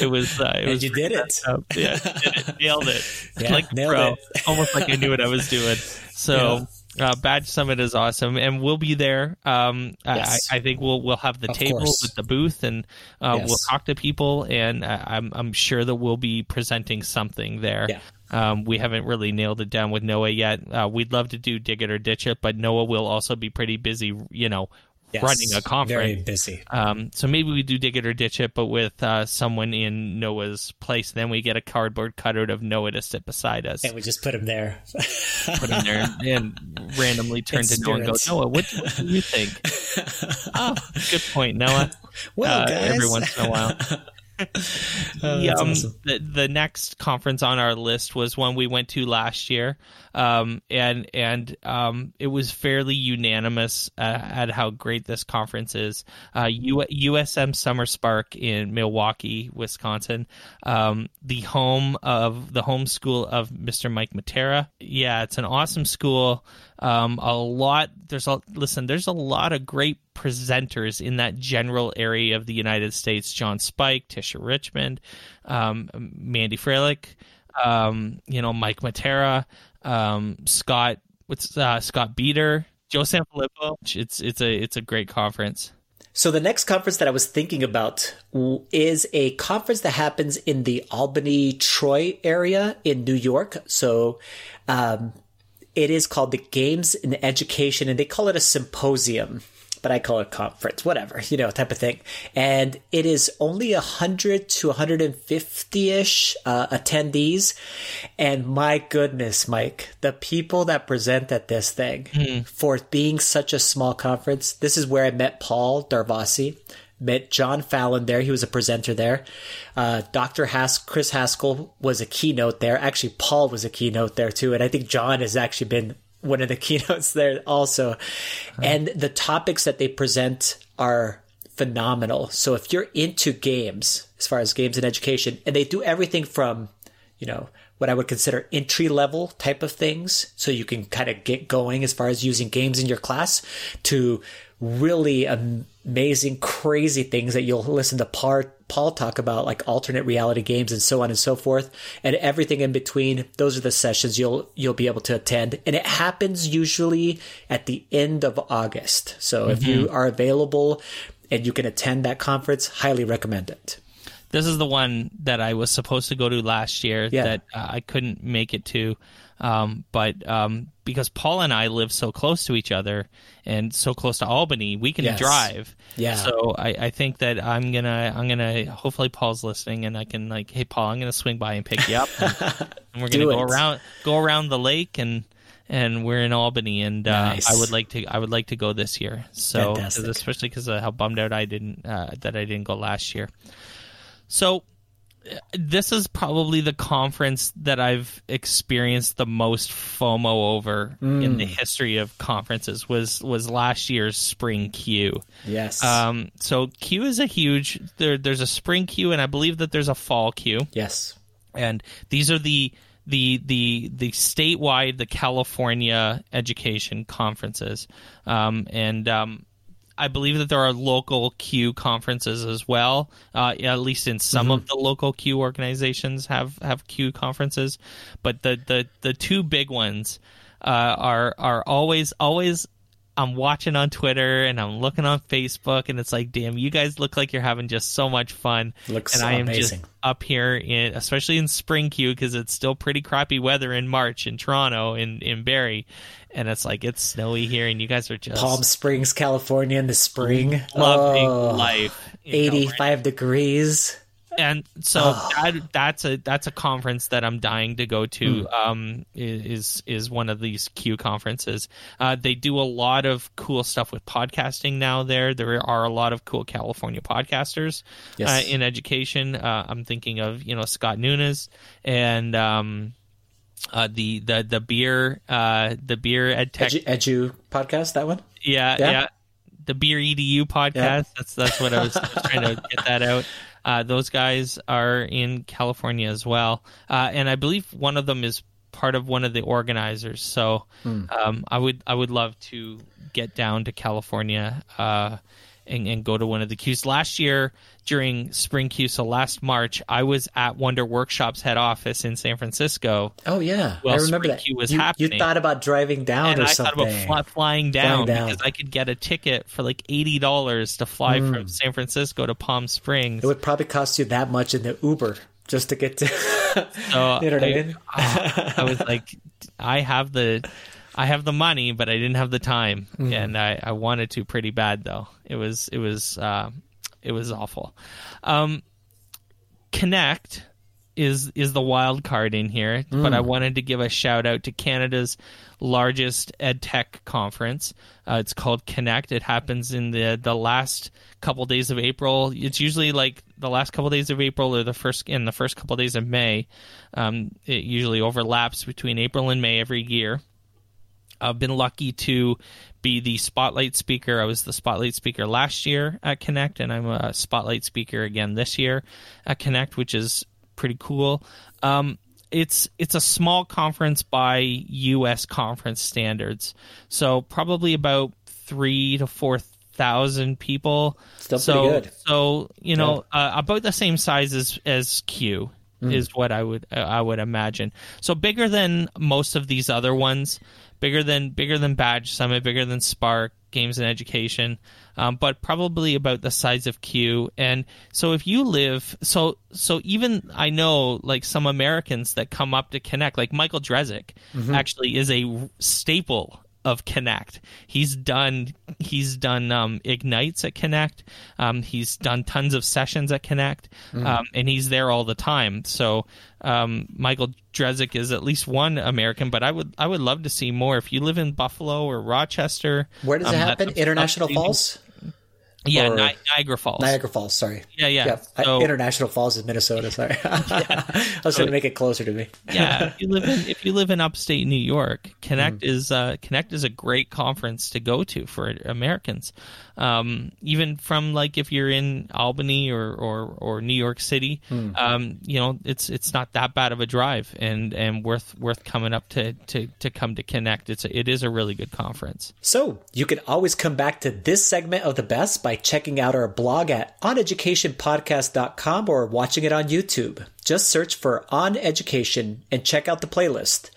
[SPEAKER 3] it was uh, it
[SPEAKER 2] And
[SPEAKER 3] was
[SPEAKER 2] you did it.
[SPEAKER 3] uh, yeah, did it, nailed it. [LAUGHS]
[SPEAKER 2] Yeah,
[SPEAKER 3] like
[SPEAKER 2] nailed
[SPEAKER 3] pro,
[SPEAKER 2] it.
[SPEAKER 3] almost like I knew what I was doing. So. Uh, Badge Summit is awesome, and we'll be there. Um,
[SPEAKER 2] Yes.
[SPEAKER 3] I, I think we'll we'll have the
[SPEAKER 2] Of
[SPEAKER 3] table
[SPEAKER 2] course.
[SPEAKER 3] with the booth, and uh,
[SPEAKER 2] Yes.
[SPEAKER 3] we'll talk to people, and uh, I'm I'm sure that we'll be presenting something there.
[SPEAKER 2] Yeah.
[SPEAKER 3] Um, we haven't really nailed it down with Noah yet. Uh, we'd love to do dig it or ditch it, but Noah will also be pretty busy, you know,
[SPEAKER 2] Yes.
[SPEAKER 3] running a conference.
[SPEAKER 2] Very busy.
[SPEAKER 3] Um, so maybe we do dig it or ditch it, but with uh, someone in Noah's place. Then we get a cardboard cutout of Noah to sit beside us,
[SPEAKER 2] And we just put him there.
[SPEAKER 3] put him there, and randomly [LAUGHS] turn to Noah and go. Noah, what, what do you think? oh, [LAUGHS] good point, Noah.
[SPEAKER 2] well,
[SPEAKER 3] Uh,
[SPEAKER 2] guys.
[SPEAKER 3] every once in a while. [LAUGHS]
[SPEAKER 2] Oh,
[SPEAKER 3] um,
[SPEAKER 2] awesome.
[SPEAKER 3] the, the next conference on our list was one we went to last year, um, and and um, it was fairly unanimous uh, at how great this conference is. Uh, U- USM Summer Spark in Milwaukee, Wisconsin, um, the home of the home school of Mr. Mike Matera. Yeah, it's an awesome school. Um, a lot. There's a listen. There's a lot of great presenters in that general area of the United States. John Spike, Tisha Richmond, um, Mandy Froehlich, um, you know Mike Matera, um, Scott. What's uh, Scott Beater, Joe Sanfelippo. It's it's a it's a great conference.
[SPEAKER 1] So the next conference that I was thinking about is a conference that happens in the Albany, Troy area in New York. So, um, it is called the Games in Education and they call it a symposium, but I call it conference, whatever, you know, type of thing. And it is only a hundred to 150 ish, uh, attendees. And my goodness, Mike, the people that present at this thing for being such a small conference. This is where I met Paul Darvasi, met John Fallon there. He was a presenter there. Uh, Dr. Has- Chris Haskell was a keynote there. Actually, Paul was a keynote there too. And I think John has actually been one of the [LAUGHS] keynotes there also. And the topics that they present are phenomenal. So if you're into games, as far as games and education, and they do everything from, you know, what I would consider entry level type of things. So you can kind of get going as far as using games in your class to really amazing, crazy things that you'll listen to Paul, talk about, like alternate reality games and so on and so forth, and everything in between. Those are the sessions you'll you'll be able to attend, and it happens usually at the end of August. So if you are available and you can attend that conference, highly recommend it.
[SPEAKER 3] This is the one that I was supposed to go to last year
[SPEAKER 1] Yeah.
[SPEAKER 3] that uh, I couldn't make it to. Um, but um, because Paul and I live so close to each other and so close to Albany, we can
[SPEAKER 1] Yes.
[SPEAKER 3] drive.
[SPEAKER 1] Yeah.
[SPEAKER 3] So I, I think that I'm gonna I'm gonna hopefully Paul's listening and I can like, hey Paul, I'm gonna swing by and pick you up and, [LAUGHS] and we're gonna go
[SPEAKER 1] it.
[SPEAKER 3] around go around the lake and and we're in Albany and uh,
[SPEAKER 1] Nice.
[SPEAKER 3] I would like to I would like to go this year. So 'cause- especially because of how bummed out I didn't uh, that I didn't go last year. So this is probably the conference that I've experienced the most FOMO over in the history of conferences was was last year's spring CUE.
[SPEAKER 1] Yes.
[SPEAKER 3] Um, so CUE is a huge there. There's a spring CUE, and I believe that there's a fall CUE,
[SPEAKER 1] yes.
[SPEAKER 3] and these are the the the the statewide the California education conferences, um, and um, I believe that there are local CUE conferences as well. Uh, at least in some of the local CUE organizations have have CUE conferences, but the the the two big ones uh, are are always always. I'm watching on Twitter and I'm looking on Facebook, and it's like, damn, you guys look like you're having just so much fun.
[SPEAKER 2] Looks
[SPEAKER 3] and I am
[SPEAKER 2] amazing.
[SPEAKER 3] just up here in, especially in spring CUE, because it's still pretty crappy weather in March in Toronto in in Barrie, and it's like it's snowy here, and you guys are just
[SPEAKER 2] Palm Springs, California in the spring.
[SPEAKER 3] loving
[SPEAKER 2] Oh,
[SPEAKER 3] life. know,
[SPEAKER 2] 85 degrees.
[SPEAKER 3] And so that that's a that's a conference that I'm dying to go to.
[SPEAKER 2] Hmm.
[SPEAKER 3] Um, is is one of these CUE conferences. Uh, they do a lot of cool stuff with podcasting now. There, there are a lot of cool California podcasters
[SPEAKER 2] Yes.
[SPEAKER 3] uh, in education. Uh, I'm thinking of you know Scott Nunes and um, uh, the the the beer uh, the beer ed tech
[SPEAKER 2] Edu, Edu podcast, that one?
[SPEAKER 3] yeah,
[SPEAKER 2] Yeah.
[SPEAKER 3] yeah. The Beer EDU podcast.
[SPEAKER 2] Yeah.
[SPEAKER 3] That's that's what I was, I was trying to get that out. [LAUGHS] Uh, those guys are in California as well, uh, and I believe one of them is part of one of the organizers. So
[SPEAKER 2] Hmm.
[SPEAKER 3] um, I would I would love to get down to California uh, and, and go to one of the CUEs. Last year during spring CUE, so last March, I was at Wonder Workshop's head office in San Francisco.
[SPEAKER 2] Oh, yeah. I remember
[SPEAKER 3] Spring
[SPEAKER 2] that.
[SPEAKER 3] CUE was
[SPEAKER 2] you, you thought about driving down
[SPEAKER 3] and
[SPEAKER 2] or
[SPEAKER 3] I
[SPEAKER 2] something.
[SPEAKER 3] thought about fly, flying, down
[SPEAKER 2] Flying down.
[SPEAKER 3] because I could get a ticket for like eighty dollars to fly from mm. San Francisco to Palm Springs.
[SPEAKER 2] it would probably cost you that much in the Uber just to get to.
[SPEAKER 3] So [LAUGHS]
[SPEAKER 2] you know what I,
[SPEAKER 3] I,
[SPEAKER 2] mean?
[SPEAKER 3] I was like, I have the, I have the money, but I didn't have the time,
[SPEAKER 2] Mm.
[SPEAKER 3] and I, I wanted to pretty bad though. It was it was uh, it was awful. Um, Connect is is the wild card in here, but I
[SPEAKER 2] Mm.
[SPEAKER 3] wanted to give a shout out to Canada's largest ed tech conference. Uh, it's called Connect. It happens in the the last couple days of April. It's usually like the last couple days of April or the first in the first couple days of May. Um, it usually overlaps between April and May every year. I've been lucky to be the spotlight speaker. I was the spotlight speaker last year at Connect, and I'm a spotlight speaker again this year at Connect, which is pretty cool. Um, it's it's a small conference by U.S. conference standards, so probably about three to four thousand people.
[SPEAKER 2] Still
[SPEAKER 3] so,
[SPEAKER 2] pretty good.
[SPEAKER 3] So you know, uh, about the same size as as CUE is what I would I would imagine. So bigger than most of these other ones, bigger than bigger than Badge Summit, bigger than Spark Games and Education, um, but probably about the size of CUE. And so if you live, so so even I know like some Americans that come up to Connect, like Michael Drezek, actually is a staple of Connect. He's done he's done um, ignites at Connect. Um, he's done tons of sessions at Connect, um, and he's there all the time. So um, Michael Drezek is at least one American, but I would I would love to see more. If you live in Buffalo or Rochester,
[SPEAKER 2] Where does
[SPEAKER 3] um,
[SPEAKER 2] it happen? International Falls?
[SPEAKER 3] Yeah, Ni- Niagara Falls.
[SPEAKER 2] Niagara Falls, sorry.
[SPEAKER 3] Yeah, yeah.
[SPEAKER 2] I-
[SPEAKER 3] So-
[SPEAKER 2] International Falls is Minnesota, sorry. [LAUGHS] I was trying to make it closer to me.
[SPEAKER 3] yeah, if you live in if you live in upstate New York, Connect
[SPEAKER 2] Mm.
[SPEAKER 3] is uh, Connect is a great conference to go to for Americans. Um, even from like if you're in Albany or or, or New York City,
[SPEAKER 2] Hmm.
[SPEAKER 3] um, you know it's it's not that bad of a drive and and worth worth coming up to to to come to Connect. It's a, it is a really good conference.
[SPEAKER 2] So, you can always come back to this segment of the best by checking out our blog at oneducationpodcast.com or watching it on YouTube. Just search for On Education and check out the playlist.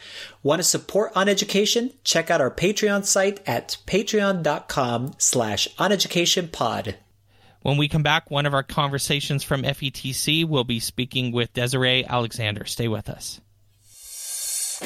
[SPEAKER 2] Want to support On Education? Check out our Patreon site at patreon.com slash oneducationpod.
[SPEAKER 3] When we come back, one of our conversations from FETC will be speaking with Desiree Alexander. Stay with us.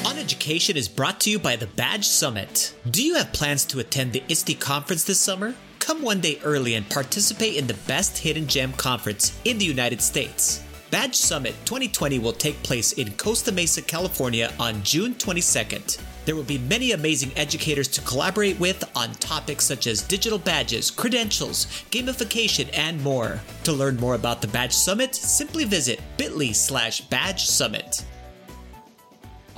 [SPEAKER 2] On Education is brought to you by the Badge Summit. Do you have plans to attend the ISTE conference this summer? Come one day early and participate in the best hidden gem conference in the United States. Badge Summit 2020 will take place in Costa Mesa, California on June 22nd. There will be many amazing educators to collaborate with on topics such as digital badges, credentials, gamification, and more. To learn more about the Badge Summit, simply visit bit.ly slash badge summit.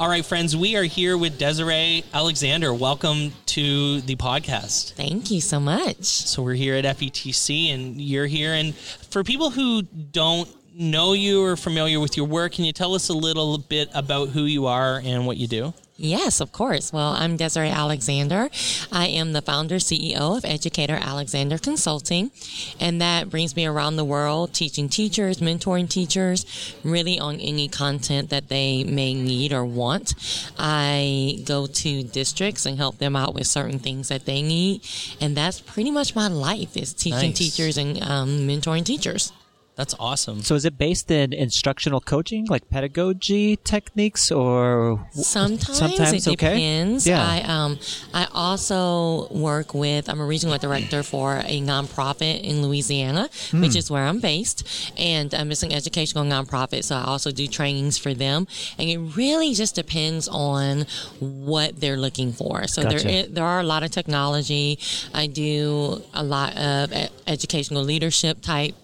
[SPEAKER 3] All right, friends, we are here with Desiree Alexander. Welcome to the podcast.
[SPEAKER 4] Thank you so much.
[SPEAKER 3] So we're here at FETC, and you're here. And for people who don't know you or familiar with your work, can you tell us a little bit about who you are and what you do?
[SPEAKER 4] Yes, of course. Well, I'm Desiree Alexander. I am the founder CEO of Educator Alexander Consulting, and that brings me around the world teaching teachers, mentoring teachers, really on any content that they may need or want. I go to districts and help them out with certain things that they need, and that's pretty much my life is teaching
[SPEAKER 3] Nice.
[SPEAKER 4] teachers and um, mentoring teachers.
[SPEAKER 3] That's awesome.
[SPEAKER 1] So is it based in instructional coaching, like pedagogy techniques, or
[SPEAKER 4] Sometimes,
[SPEAKER 1] Sometimes,
[SPEAKER 4] it
[SPEAKER 1] okay.
[SPEAKER 4] depends.
[SPEAKER 1] Yeah.
[SPEAKER 4] I um I also work with I'm a regional director for a nonprofit in Louisiana,
[SPEAKER 1] Hmm.
[SPEAKER 4] which is where I'm based, and um, it's an educational nonprofit. So I also do trainings for them, and it really just depends on what they're looking for. So
[SPEAKER 1] Gotcha.
[SPEAKER 4] there there are a lot of technology. I do a lot of educational leadership type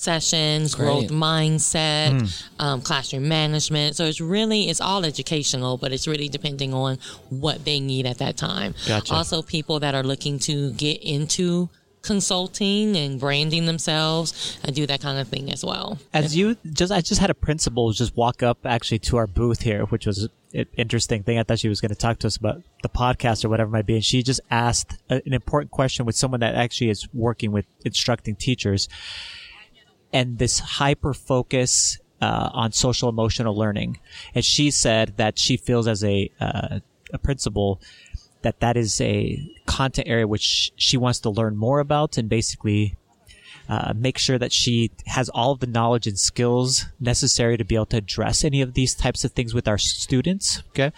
[SPEAKER 4] sessions, growth
[SPEAKER 3] Great.
[SPEAKER 4] mindset, um, classroom management. So it's really it's all educational, but it's really depending on what they need at that time.
[SPEAKER 1] Gotcha.
[SPEAKER 4] Also, people that are looking to get into consulting and branding themselves, I do that kind of thing as well.
[SPEAKER 1] as you just I just had a principal just walk up actually to our booth here, which was an interesting thing. I thought she was going to talk to us about the podcast or whatever it might be, and she just asked a- an important question with someone that actually is working with instructing teachers, and this hyper focus uh, on social emotional learning, and she said that she feels as a uh, a principal that that is a content area which she wants to learn more about and basically uh, make sure that she has all of the knowledge and skills necessary to be able to address any of these types of things with our students. Okay.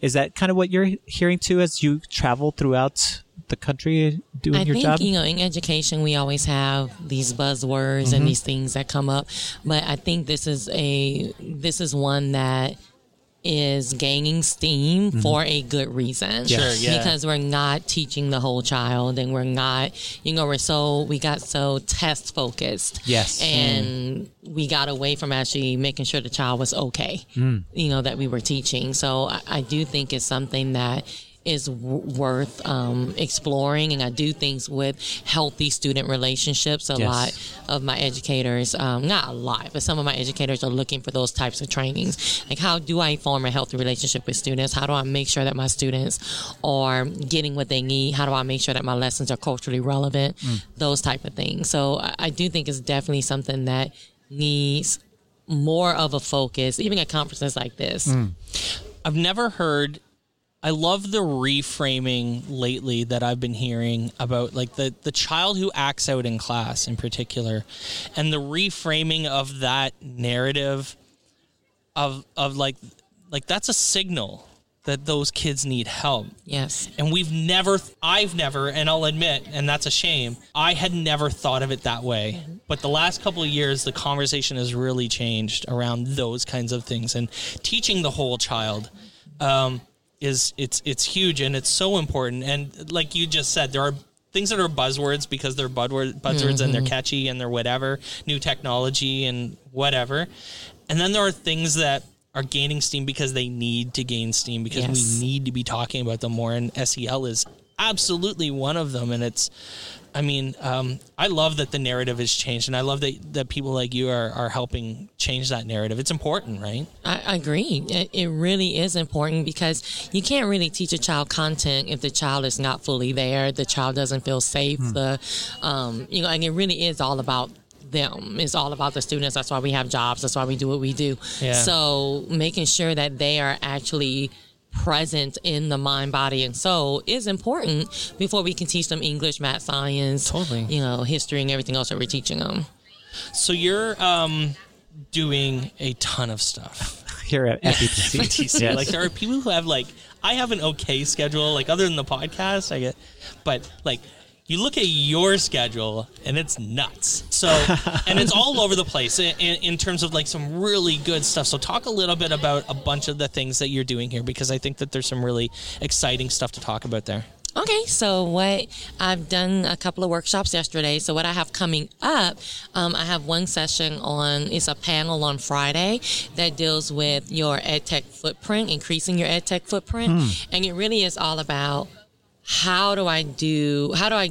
[SPEAKER 1] Is that kind of what you're hearing too as you travel throughout the country doing
[SPEAKER 4] I
[SPEAKER 1] your
[SPEAKER 4] think
[SPEAKER 1] job?
[SPEAKER 4] you know in education we always have these buzzwords
[SPEAKER 1] Mm-hmm.
[SPEAKER 4] and these things that come up, but I think this is a this is one that is gaining steam for a good reason.
[SPEAKER 1] Sure,
[SPEAKER 3] Mm-hmm. yeah.
[SPEAKER 4] Because we're not teaching the whole child and we're not, you know, we're so, we got so test focused.
[SPEAKER 1] Yes.
[SPEAKER 4] And we got away from actually making sure the child was okay,
[SPEAKER 1] Mm.
[SPEAKER 4] you know, that we were teaching. So I, I do think it's something that is w- worth um, exploring, and I do things with healthy student relationships. A
[SPEAKER 1] Yes.
[SPEAKER 4] lot of my educators, um, not a lot, but some of my educators are looking for those types of trainings. Like, how do I form a healthy relationship with students? How do I make sure that my students are getting what they need? How do I make sure that my lessons are culturally relevant? Those type of things. So I, I do think it's definitely something that needs more of a focus, even at conferences like this.
[SPEAKER 3] I've never heard. I love the reframing lately that I've been hearing about like the the child who acts out in class in particular, and the reframing of that narrative of of like like that's a signal that those kids need help.
[SPEAKER 4] Yes.
[SPEAKER 3] And we've never, I've never, and I'll admit, and that's a shame, I had never thought of it that way. But the last couple of years, the conversation has really changed around those kinds of things. And teaching the whole child um, is, it's, it's huge and it's so important. And like you just said, there are things that are buzzwords because they're buzzword, buzzwords and they're mm-hmm. catchy and they're whatever, new technology and whatever. And then there are things that are gaining steam because they need to gain steam because
[SPEAKER 4] Yes.
[SPEAKER 3] we need to be talking about them more and SEL is absolutely one of them and it's I mean um, I love that the narrative has changed and I love that, that people like you are, are helping change that narrative it's important right
[SPEAKER 4] I I agree. It, it really is important because you can't really teach a child content if the child is not fully there. The child doesn't feel safe. The, um, you know, and it really is all about them. It's all about the students. That's why we have jobs. That's why we do what we do.
[SPEAKER 3] Yeah.
[SPEAKER 4] So making sure that they are actually present in the mind, body, and soul is important before we can teach them English, math, science,
[SPEAKER 3] Totally.
[SPEAKER 4] you know, history, and everything else that we're teaching them.
[SPEAKER 3] so you're um, doing a ton of stuff [LAUGHS]
[SPEAKER 1] Here at FETC. [LAUGHS]
[SPEAKER 3] TC.
[SPEAKER 1] Yes.
[SPEAKER 3] Like there are people who have like I have an okay schedule. Like other than the podcast, I get, but like you look at your schedule and it's nuts. So and it's all over the place in, in, in terms of like some really good stuff. So talk a little bit about a bunch of the things that you're doing here because I think that there's some really exciting stuff to talk about there.
[SPEAKER 4] Okay, so what I've done a couple of workshops yesterday. So what I have coming up, um, I have one session on. It's a panel on Friday that deals with your ed tech footprint, increasing your ed tech footprint, and it really is all about how do I do how do I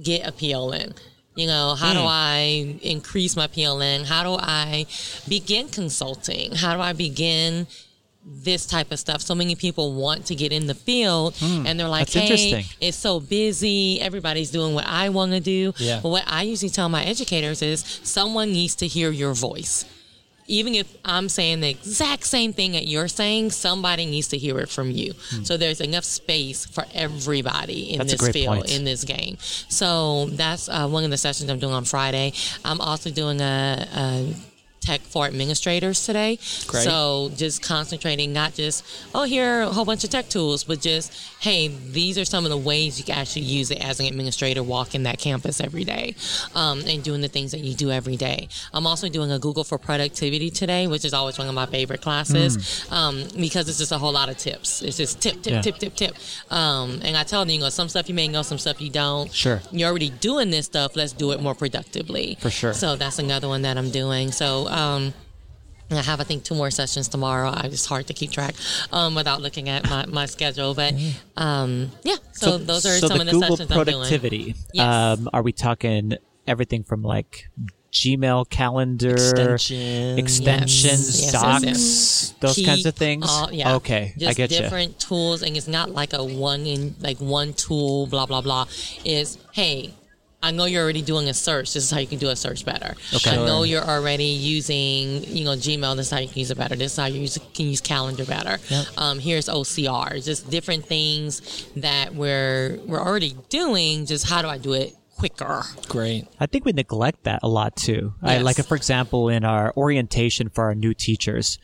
[SPEAKER 4] get a PLN? You know, how do hmm. I increase my PLN? How do I begin consulting? How do I begin this type of stuff? So many people want to get in the field hmm. and they're like, hey, it's so busy. Everybody's doing what I want to do.
[SPEAKER 3] Yeah.
[SPEAKER 4] But what I usually tell my educators is someone needs to hear your voice. Even if I'm saying the exact same thing that you're saying, somebody needs to hear it from you. So there's enough space for everybody in.
[SPEAKER 2] That's
[SPEAKER 4] this field,
[SPEAKER 2] point.
[SPEAKER 4] in this game. So that's uh, one of the sessions I'm doing on Friday. I'm also doing a, a tech for administrators today.
[SPEAKER 3] Great.
[SPEAKER 4] So just concentrating, not just, oh, here are a whole bunch of tech tools, but just, hey, these are some of the ways you can actually use it as an administrator walking that campus every day um, and doing the things that you do every day. I'm also doing a Google for Productivity today, which is always one of my favorite classes um, because it's just a whole lot of tips. It's just tip, tip,
[SPEAKER 2] Yeah.
[SPEAKER 4] tip, tip, tip. Um, and I tell them, you know, some stuff you may know, some stuff you don't.
[SPEAKER 2] Sure.
[SPEAKER 4] You're already doing this stuff. Let's do it more productively.
[SPEAKER 2] For sure.
[SPEAKER 4] So that's another one that I'm doing. So, um, I have, I think, two more sessions tomorrow. I just hard to keep track um, without looking at my, my schedule. But um, yeah, so, those are
[SPEAKER 2] so
[SPEAKER 4] some
[SPEAKER 2] the
[SPEAKER 4] of the
[SPEAKER 2] Google
[SPEAKER 4] sessions I'm doing.
[SPEAKER 2] productivity.
[SPEAKER 4] Yes.
[SPEAKER 2] Um, are we talking everything from like Gmail calendar,
[SPEAKER 3] Extensions.
[SPEAKER 2] extensions,
[SPEAKER 4] Yes,
[SPEAKER 2] docs,
[SPEAKER 4] yes,
[SPEAKER 2] those
[SPEAKER 4] Keep
[SPEAKER 2] kinds of things?
[SPEAKER 4] all- yeah.
[SPEAKER 2] Okay,
[SPEAKER 4] Just
[SPEAKER 2] I get you.
[SPEAKER 4] different tools, and it's not like a one in like one tool. Blah blah blah. Is hey. I know you're already doing a search. This is how you can do a search better.
[SPEAKER 2] Okay.
[SPEAKER 4] I know you're already using, you know, Gmail. This is how you can use it better. This is how you can use Calendar better.
[SPEAKER 3] Yep.
[SPEAKER 4] Um, here's OCR. Just different things that we're we're already doing. Just how do I do it quicker?
[SPEAKER 3] Great.
[SPEAKER 2] I think we neglect that a lot too. I,
[SPEAKER 4] Yes.
[SPEAKER 2] like, for example, in our orientation for our new teachers,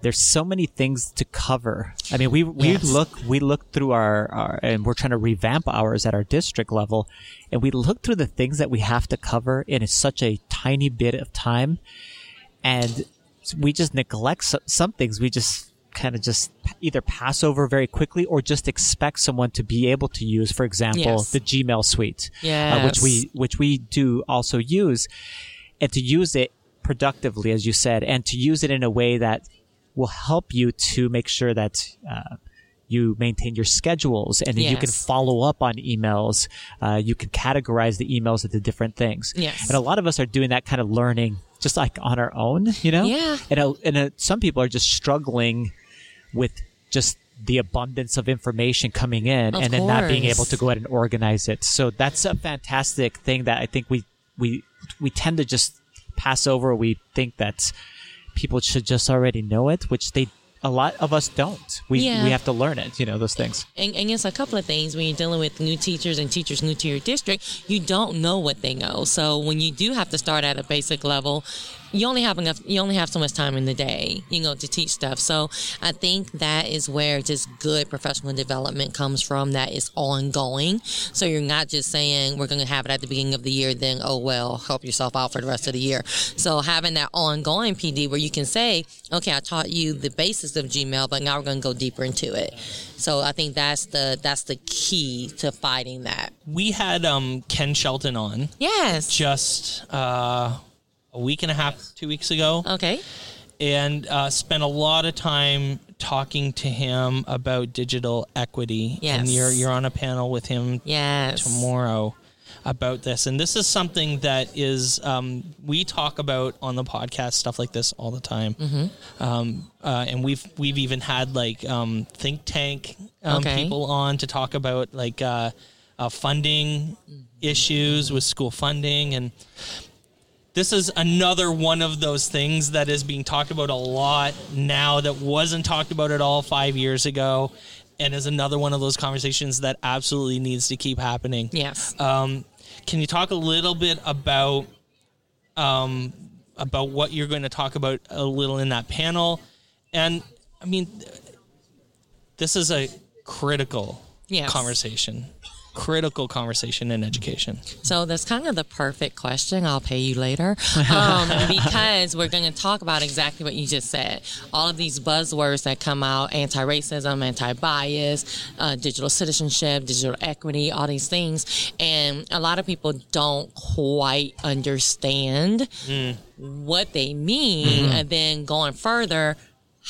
[SPEAKER 2] there's so many things to cover. I mean, we we
[SPEAKER 4] Yes.
[SPEAKER 2] look we look through our, our and we're trying to revamp ours at our district level, and we look through the things that we have to cover in such a tiny bit of time, and we just neglect so, some things. We just kind of just either pass over very quickly or just expect someone to be able to use, for example,
[SPEAKER 4] Yes.
[SPEAKER 2] the Gmail suite, uh, which we which we do also use, and to use it productively, as you said, and to use it in a way that will help you to make sure that. Uh, you maintain your schedules and then you can follow up on emails. Uh, you can categorize the emails into different things.
[SPEAKER 4] Yes.
[SPEAKER 2] And a lot of us are doing that kind of learning just like on our own, you know?
[SPEAKER 4] Yeah.
[SPEAKER 2] And, uh and uh some people are just struggling with just the abundance of information coming in
[SPEAKER 4] Of
[SPEAKER 2] and then not being able to go ahead and organize it. So that's a fantastic thing that I think we, we, we tend to just pass over. We think that people should just already know it, which they, a lot of us don't. We,
[SPEAKER 4] Yeah.
[SPEAKER 2] we have to learn it, you know, those things.
[SPEAKER 4] And, and it's a couple of things when you're dealing with new teachers and teachers new to your district, you don't know what they know. So when you do have to start at a basic level, you only have enough, you only have so much time in the day, you know, to teach stuff. So I think that is where just good professional development comes from that is ongoing. So you're not just saying we're going to have it at the beginning of the year, then, oh, well, help yourself out for the rest of the year. So having that ongoing PD where you can say, okay, I taught you the basis of Gmail, but now we're going to go deeper into it. So I think that's the that's the key to fighting that.
[SPEAKER 3] We had um, Ken Shelton on
[SPEAKER 4] Yes.
[SPEAKER 3] just uh, a week and a half, two weeks ago,
[SPEAKER 4] Okay.
[SPEAKER 3] and uh, spent a lot of time talking to him about digital equity.
[SPEAKER 4] Yes.
[SPEAKER 3] And you're you're on a panel with him
[SPEAKER 4] Yes.
[SPEAKER 3] tomorrow about this. And this is something that is um, we talk about on the podcast stuff like this all the time.
[SPEAKER 4] Mm-hmm.
[SPEAKER 3] Um, uh, and we've we've even had like um, think tank um,
[SPEAKER 4] Okay.
[SPEAKER 3] people on to talk about like uh, uh, funding issues with school funding and. This is another one of those things that is being talked about a lot now that wasn't talked about at all five years ago, and is another one of those conversations that absolutely needs to keep happening.
[SPEAKER 4] Yes.
[SPEAKER 3] Um, can you talk a little bit about um, about what you're going to talk about a little in that panel? And I mean, this is a critical
[SPEAKER 4] Yes.
[SPEAKER 3] conversation, critical conversation in education.
[SPEAKER 4] So that's kind of the perfect question. I'll pay you later. [LAUGHS] Um, because we're going to talk about exactly what you just said. All of these buzzwords that come out anti racism, anti bias, uh, digital citizenship, digital equity, all these things. And a lot of people don't quite understand what they mean. And then going further,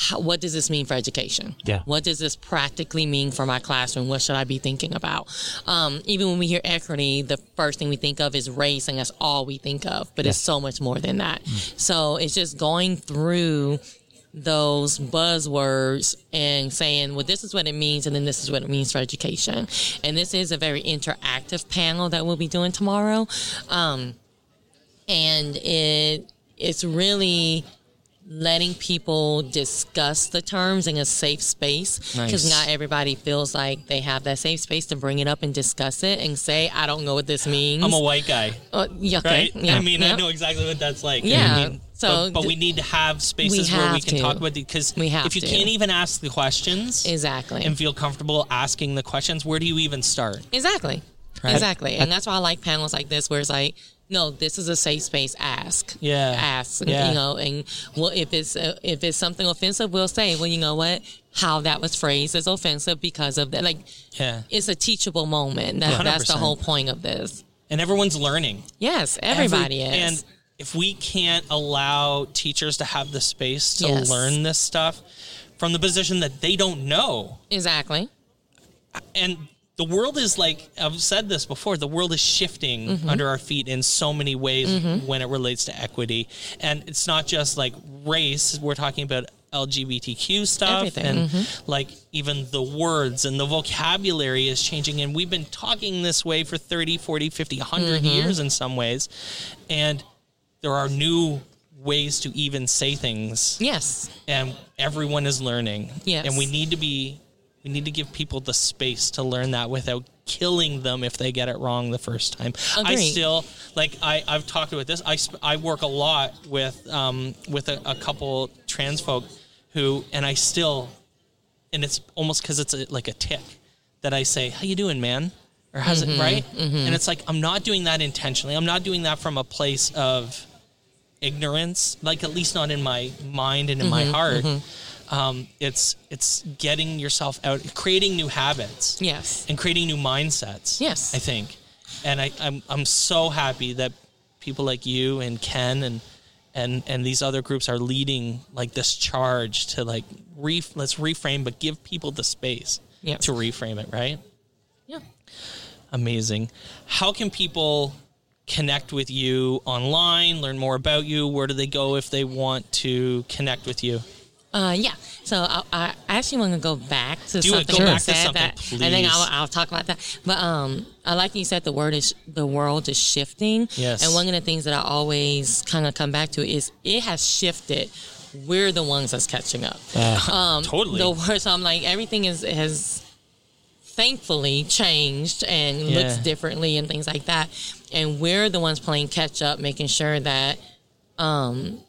[SPEAKER 4] how, what does this mean for education?
[SPEAKER 2] Yeah.
[SPEAKER 4] What does this practically mean for my classroom? What should I be thinking about? Um, even when we hear equity, the first thing we think of is race, and that's all we think of. But it's so much more than that. So it's just going through those buzzwords and saying, well, this is what it means, and then this is what it means for education. And this is a very interactive panel that we'll be doing tomorrow. Um, and it it's really letting people discuss the terms in a safe space because
[SPEAKER 3] Nice.
[SPEAKER 4] not everybody feels like they have that safe space to bring it up and discuss it and say i don't know what this means
[SPEAKER 3] I'm a white guy,
[SPEAKER 4] uh, okay.
[SPEAKER 3] right?
[SPEAKER 4] yeah,
[SPEAKER 3] I mean,
[SPEAKER 4] yeah.
[SPEAKER 3] I know exactly what that's like.
[SPEAKER 4] Yeah,
[SPEAKER 3] I mean,
[SPEAKER 4] so
[SPEAKER 3] but, but we need to have spaces
[SPEAKER 4] we
[SPEAKER 3] where we can
[SPEAKER 4] to.
[SPEAKER 3] talk about it because
[SPEAKER 4] We have
[SPEAKER 3] if you
[SPEAKER 4] to.
[SPEAKER 3] can't even ask the questions
[SPEAKER 4] exactly
[SPEAKER 3] and feel comfortable asking the questions, where do you even start?
[SPEAKER 4] Exactly.
[SPEAKER 3] Right?
[SPEAKER 4] Exactly. And that's why I like panels like this where it's like, no, this is a safe space. Ask.
[SPEAKER 3] Yeah.
[SPEAKER 4] Ask.
[SPEAKER 3] Yeah.
[SPEAKER 4] You know, and well, if it's uh, if it's something offensive, we'll say, well, you know what, how that was phrased is offensive because of that. Like,
[SPEAKER 3] Yeah.
[SPEAKER 4] it's a teachable moment. That, that's the whole point of this.
[SPEAKER 3] And everyone's learning.
[SPEAKER 4] Yes, everybody
[SPEAKER 3] Every-
[SPEAKER 4] is.
[SPEAKER 3] And if we can't allow teachers to have the space to
[SPEAKER 4] Yes.
[SPEAKER 3] learn this stuff from the position that they don't know,
[SPEAKER 4] exactly.
[SPEAKER 3] and the world is like I've said this before, the world is shifting
[SPEAKER 4] Mm-hmm.
[SPEAKER 3] under our feet in so many ways when it relates to equity. And it's not just like race, we're talking about LGBTQ stuff
[SPEAKER 4] Everything.
[SPEAKER 3] and
[SPEAKER 4] Mm-hmm.
[SPEAKER 3] like even the words and the vocabulary is changing and we've been talking this way for 30, 40, 50, 100
[SPEAKER 4] Mm-hmm.
[SPEAKER 3] years in some ways. And there are new ways to even say things
[SPEAKER 4] Yes.
[SPEAKER 3] and everyone is learning.
[SPEAKER 4] Yes.
[SPEAKER 3] And we need to be we need to give people the space to learn that without killing them if they get it wrong the first time. I still like I I've talked about this. I sp- I work a lot with um with a, a couple trans folk who and I still and it's almost cuz it's a, like a tick that I say, "How you doing, man?" Or how's
[SPEAKER 4] Mm-hmm.
[SPEAKER 3] it right? And it's like I'm not doing that intentionally. I'm not doing that from a place of ignorance, like at least not in my mind and in my
[SPEAKER 4] Mm-hmm,
[SPEAKER 3] heart. Um, it's it's getting yourself out, creating new habits,
[SPEAKER 4] Yes.
[SPEAKER 3] and creating new mindsets.
[SPEAKER 4] Yes.
[SPEAKER 3] I think, and I, I'm I'm so happy that people like you and Ken and and and these other groups are leading like this charge to like re, let's reframe, but give people the space to reframe it. Right?
[SPEAKER 4] Yeah.
[SPEAKER 3] Amazing. How can people connect with you online, learn more about you? Where do they go if they want to connect with you?
[SPEAKER 4] Uh, yeah. So I, I actually want to go back to
[SPEAKER 3] Do it.
[SPEAKER 4] something
[SPEAKER 3] Go
[SPEAKER 4] you
[SPEAKER 3] back
[SPEAKER 4] said
[SPEAKER 3] something,
[SPEAKER 4] that, and then. I'll, I'll talk about that. But um, I like you said the word is the world is shifting.
[SPEAKER 3] Yes.
[SPEAKER 4] And one of the things that I always kind of come back to is it has shifted. We're the ones that's catching up. um,
[SPEAKER 3] Totally.
[SPEAKER 4] The word. So I'm like everything is has thankfully changed and
[SPEAKER 3] Yeah.
[SPEAKER 4] looks differently and things like that. And we're the ones playing catch up, making sure that um,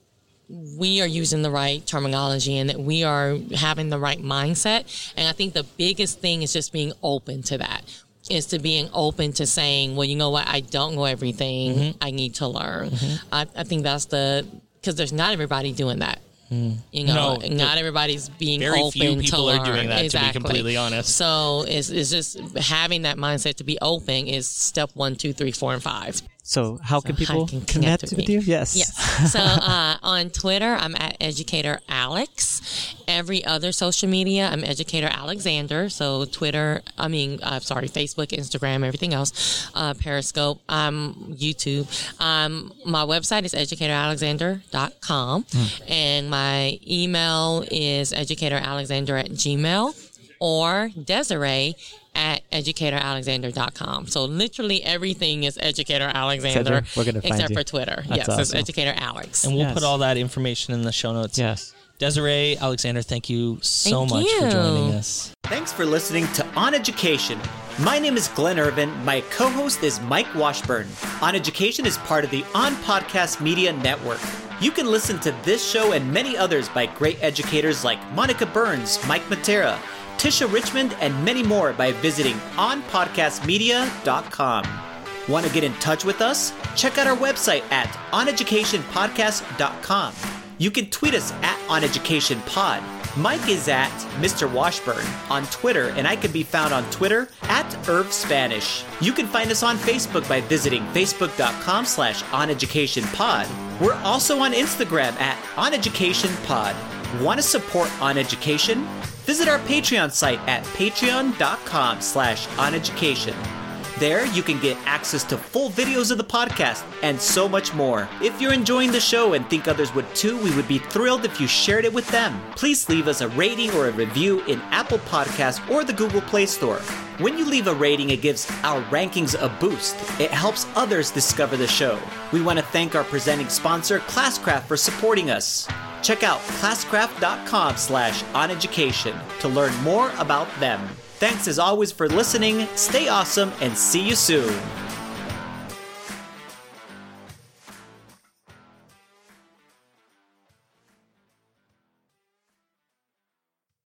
[SPEAKER 4] we are using the right terminology and that we are having the right mindset. And I think the biggest thing is just being open to that. Is to being open to saying, well, you know what, I don't know everything.
[SPEAKER 3] Mm-hmm.
[SPEAKER 4] I need to learn. I, I think that's the because there's not everybody doing that. You know,
[SPEAKER 3] No,
[SPEAKER 4] not everybody's being
[SPEAKER 3] very
[SPEAKER 4] open
[SPEAKER 3] few people
[SPEAKER 4] to
[SPEAKER 3] are doing that, to be
[SPEAKER 4] exactly.
[SPEAKER 3] completely honest.
[SPEAKER 4] So it's, it's just having that mindset to be open is step one, two, three, four, and five.
[SPEAKER 1] So, how can people
[SPEAKER 4] can
[SPEAKER 1] connect,
[SPEAKER 4] connect with
[SPEAKER 1] with you? Yes.
[SPEAKER 4] Yes. So uh, on Twitter, I'm at Educator Alex. Every other social media, I'm Educator Alexander. So Twitter, I mean, uh, sorry, Facebook, Instagram, everything else, uh, Periscope, um, YouTube. Um, my website is educatoralexander.com, and my email is educatoralexander at gmail or Desiree at educatoralexander.com. So literally everything is Educator Alexander,
[SPEAKER 1] Alexander, we're gonna find
[SPEAKER 4] except
[SPEAKER 1] you.
[SPEAKER 4] for Twitter.
[SPEAKER 1] That's
[SPEAKER 4] yes, it's. Educator Alex.
[SPEAKER 3] And we'll
[SPEAKER 1] Yes.
[SPEAKER 3] put all that information in the show notes.
[SPEAKER 1] Yes.
[SPEAKER 3] Desiree, Alexander, thank you so
[SPEAKER 4] Thank
[SPEAKER 3] much for joining us.
[SPEAKER 1] Thanks for listening to On Education. My name is Glenn Irvin. My co host is Mike Washburn. On Education is part of the On Podcast Media Network. You can listen to this show and many others by great educators like Monica Burns, Mike Matera, Tisha Richmond, and many more by visiting onpodcastmedia.com. Want to get in touch with us? Check out our website at oneducationpodcast.com. You can tweet us at oneducationpod. Mike is at Mr. Washburn on Twitter, and I can be found on Twitter at Irv Spanish. You can find us on Facebook by visiting facebook.com slash oneducationpod. We're also on Instagram at oneducationpod.
[SPEAKER 2] Want to support On Education? Visit our Patreon site at patreon.com slash oneducation. There, you can get access to full videos of the podcast and so much more. If you're enjoying the show and think others would too, we would be thrilled if you shared it with them. Please leave us a rating or a review in Apple Podcasts or the Google Play Store. When you leave a rating, it gives our rankings a boost. It helps others discover the show. We want to thank our presenting sponsor, Classcraft, for supporting us. Check out classcraft.com slash oneducation to learn more about them. Thanks as always for listening, stay awesome, and see you soon.